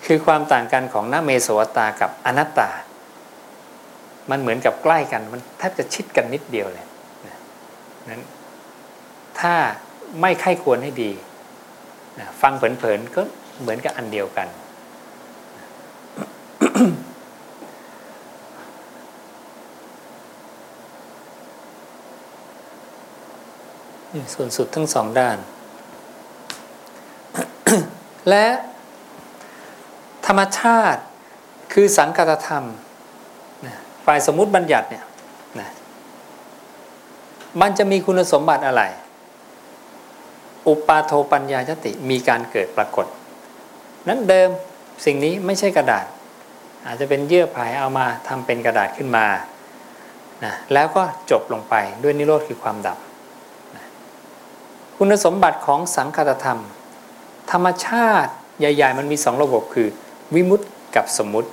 คือความต่างกันของนาเมโสวตากับอนัตตา มันเหมือนกับใกล้กันมันแทบจะชิดกันนิดเดียวเลยนั้นถ้าไม่ไข้ควรให้ดี ฟังเผินๆก็เหมือนกับอันเดียวกัน ส่วนสุดทั้งสองด้าน และธรรมชาติคือสังกัตธรรม ฝ่ายสมมุติบัญญัติเนี่ยมันจะมีคุณสมบัติอะไร อุปาโทปัญญายติมีการเกิดปรากฏ นั้นเดิมสิ่งนี้ไม่ใช่กระดาษ อาจจะเป็นเยื่อไผ่เอามาทำเป็นกระดาษขึ้นมานะแล้วก็จบลงไปด้วยนิโรธคือความดับ คุณสมบัติของสังคตธรรม ธรรมชาติใหญ่ ๆ มันมีสองระบบคือ วิมุตติกับสมมุติ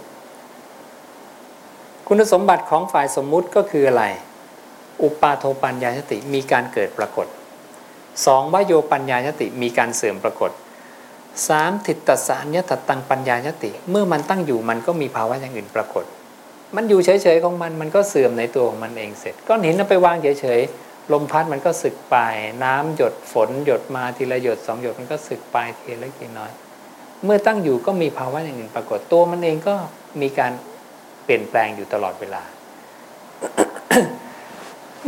คุณสมบัติของฝ่ายสมมุติก็คืออะไร อุปาโทปัญญายติมีการเกิดปรากฏสองวโยปัญญายติมีการเสื่อมปรากฏสามทิฏฐสารยตตังปัญญายติ เมื่อมันตั้งอยู่มันก็มีภาวะอย่างอื่นปรากฏ มันอยู่เฉยๆของมันมันก็เสื่อมในตัวของมันเองเสร็จก้อนหินเอาไปวางเฉยๆ ลมพัดมันก็สึกไป น้ำหยดฝนหยดมาทีละหยดสองหยดมันก็สึกไปทีเล็กทีน้อย เมื่อตั้งอยู่ก็มีภาวะอย่างอื่นปรากฏตัวมันเองก็มีการเปลี่ยนแปลงอยู่ตลอดเวลา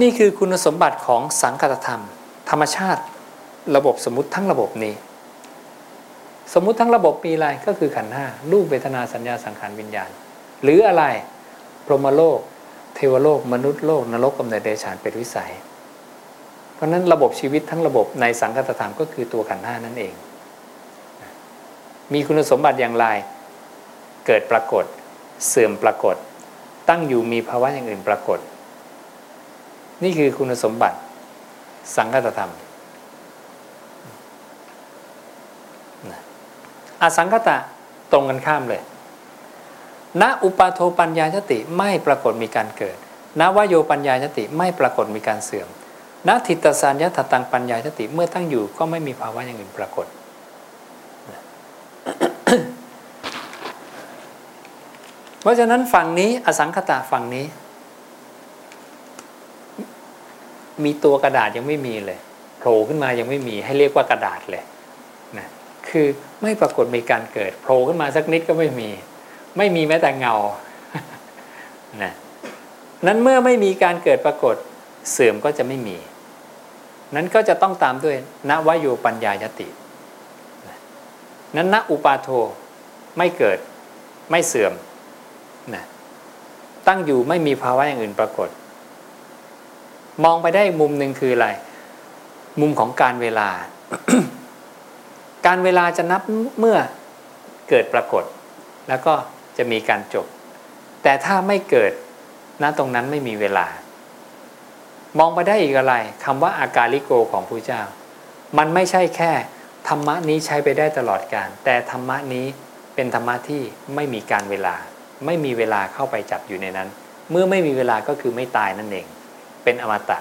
นี่คือคุณสมบัติของสังคตธรรม ธรรมชาติระบบสมมติทั้งระบบนี้ สมมติทั้งระบบมีอะไรก็คือขันธ์ห้ารูปเวทนาสัญญาสังขารวิญญาณ หรืออะไรพรหมโลก เทวโลก มนุษย์โลก นรกกำเนิดเดชานเป็นวิสัย ราะนั้นระบบชีวิตทั้งระบบในสังคตธรรมก็คือตัวขันธ์ห้านั่นเอง มีคุณสมบัติอย่างไร เกิดปรากฏ เสื่อมปรากฏ ตั้งอยู่มีภาวะอย่างอื่นปรากฏ นี่คือคุณสมบัติสังคตธรรมอสังคตะตรงกันข้ามเลยณอุปาโทปัญญายติไม่ปรากฏมีการเกิดณวโยปัญญายติไม่ปรากฏมีการเสื่อม ณทิตสารยถตังปัญญายติเมื่อตั้งอยู่ก็ไม่มีภาวะอย่างอื่นปรากฏ เพราะฉะนั้นฝั่งนี้อสังคตะฝั่งนี้ มีตัวกระดาษยังไม่มีเลยโผล่ขึ้นมายังไม่มีให้เรียกว่ากระดาษเลยนะคือไม่ปรากฏมีการเกิดโผล่ขึ้นมาสักนิดก็ไม่มี ไม่มีแม้แต่เงานะนั้นเมื่อไม่มีการเกิดปรากฏเสื่อมก็จะไม่มี นั้นก็จะต้องตามด้วยณวโยปัญญายติ นั้นณอุปาโทไม่เกิดไม่เสื่อมนะตั้งอยู่ไม่มีภาวะอย่างอื่นปรากฏ มองไปได้มุมหนึ่งคืออะไร มุมของการเวลา การเวลาจะนับเมื่อเกิดปรากฏ แล้วก็จะมีการจบ แต่ถ้าไม่เกิดณตรงนั้นไม่มีเวลา มองไปได้อีกอะไรคำว่าอากาลิโกของพระเจ้า มันไม่ใช่แค่ธรรมะนี้ใช้ไปได้ตลอดการ แต่ธรรมะนี้เป็นธรรมะที่ไม่มีการเวลา ไม่มีเวลาเข้าไปจับอยู่ในนั้น เมื่อไม่มีเวลาก็คือไม่ตายนั่นเอง เป็นอมตะ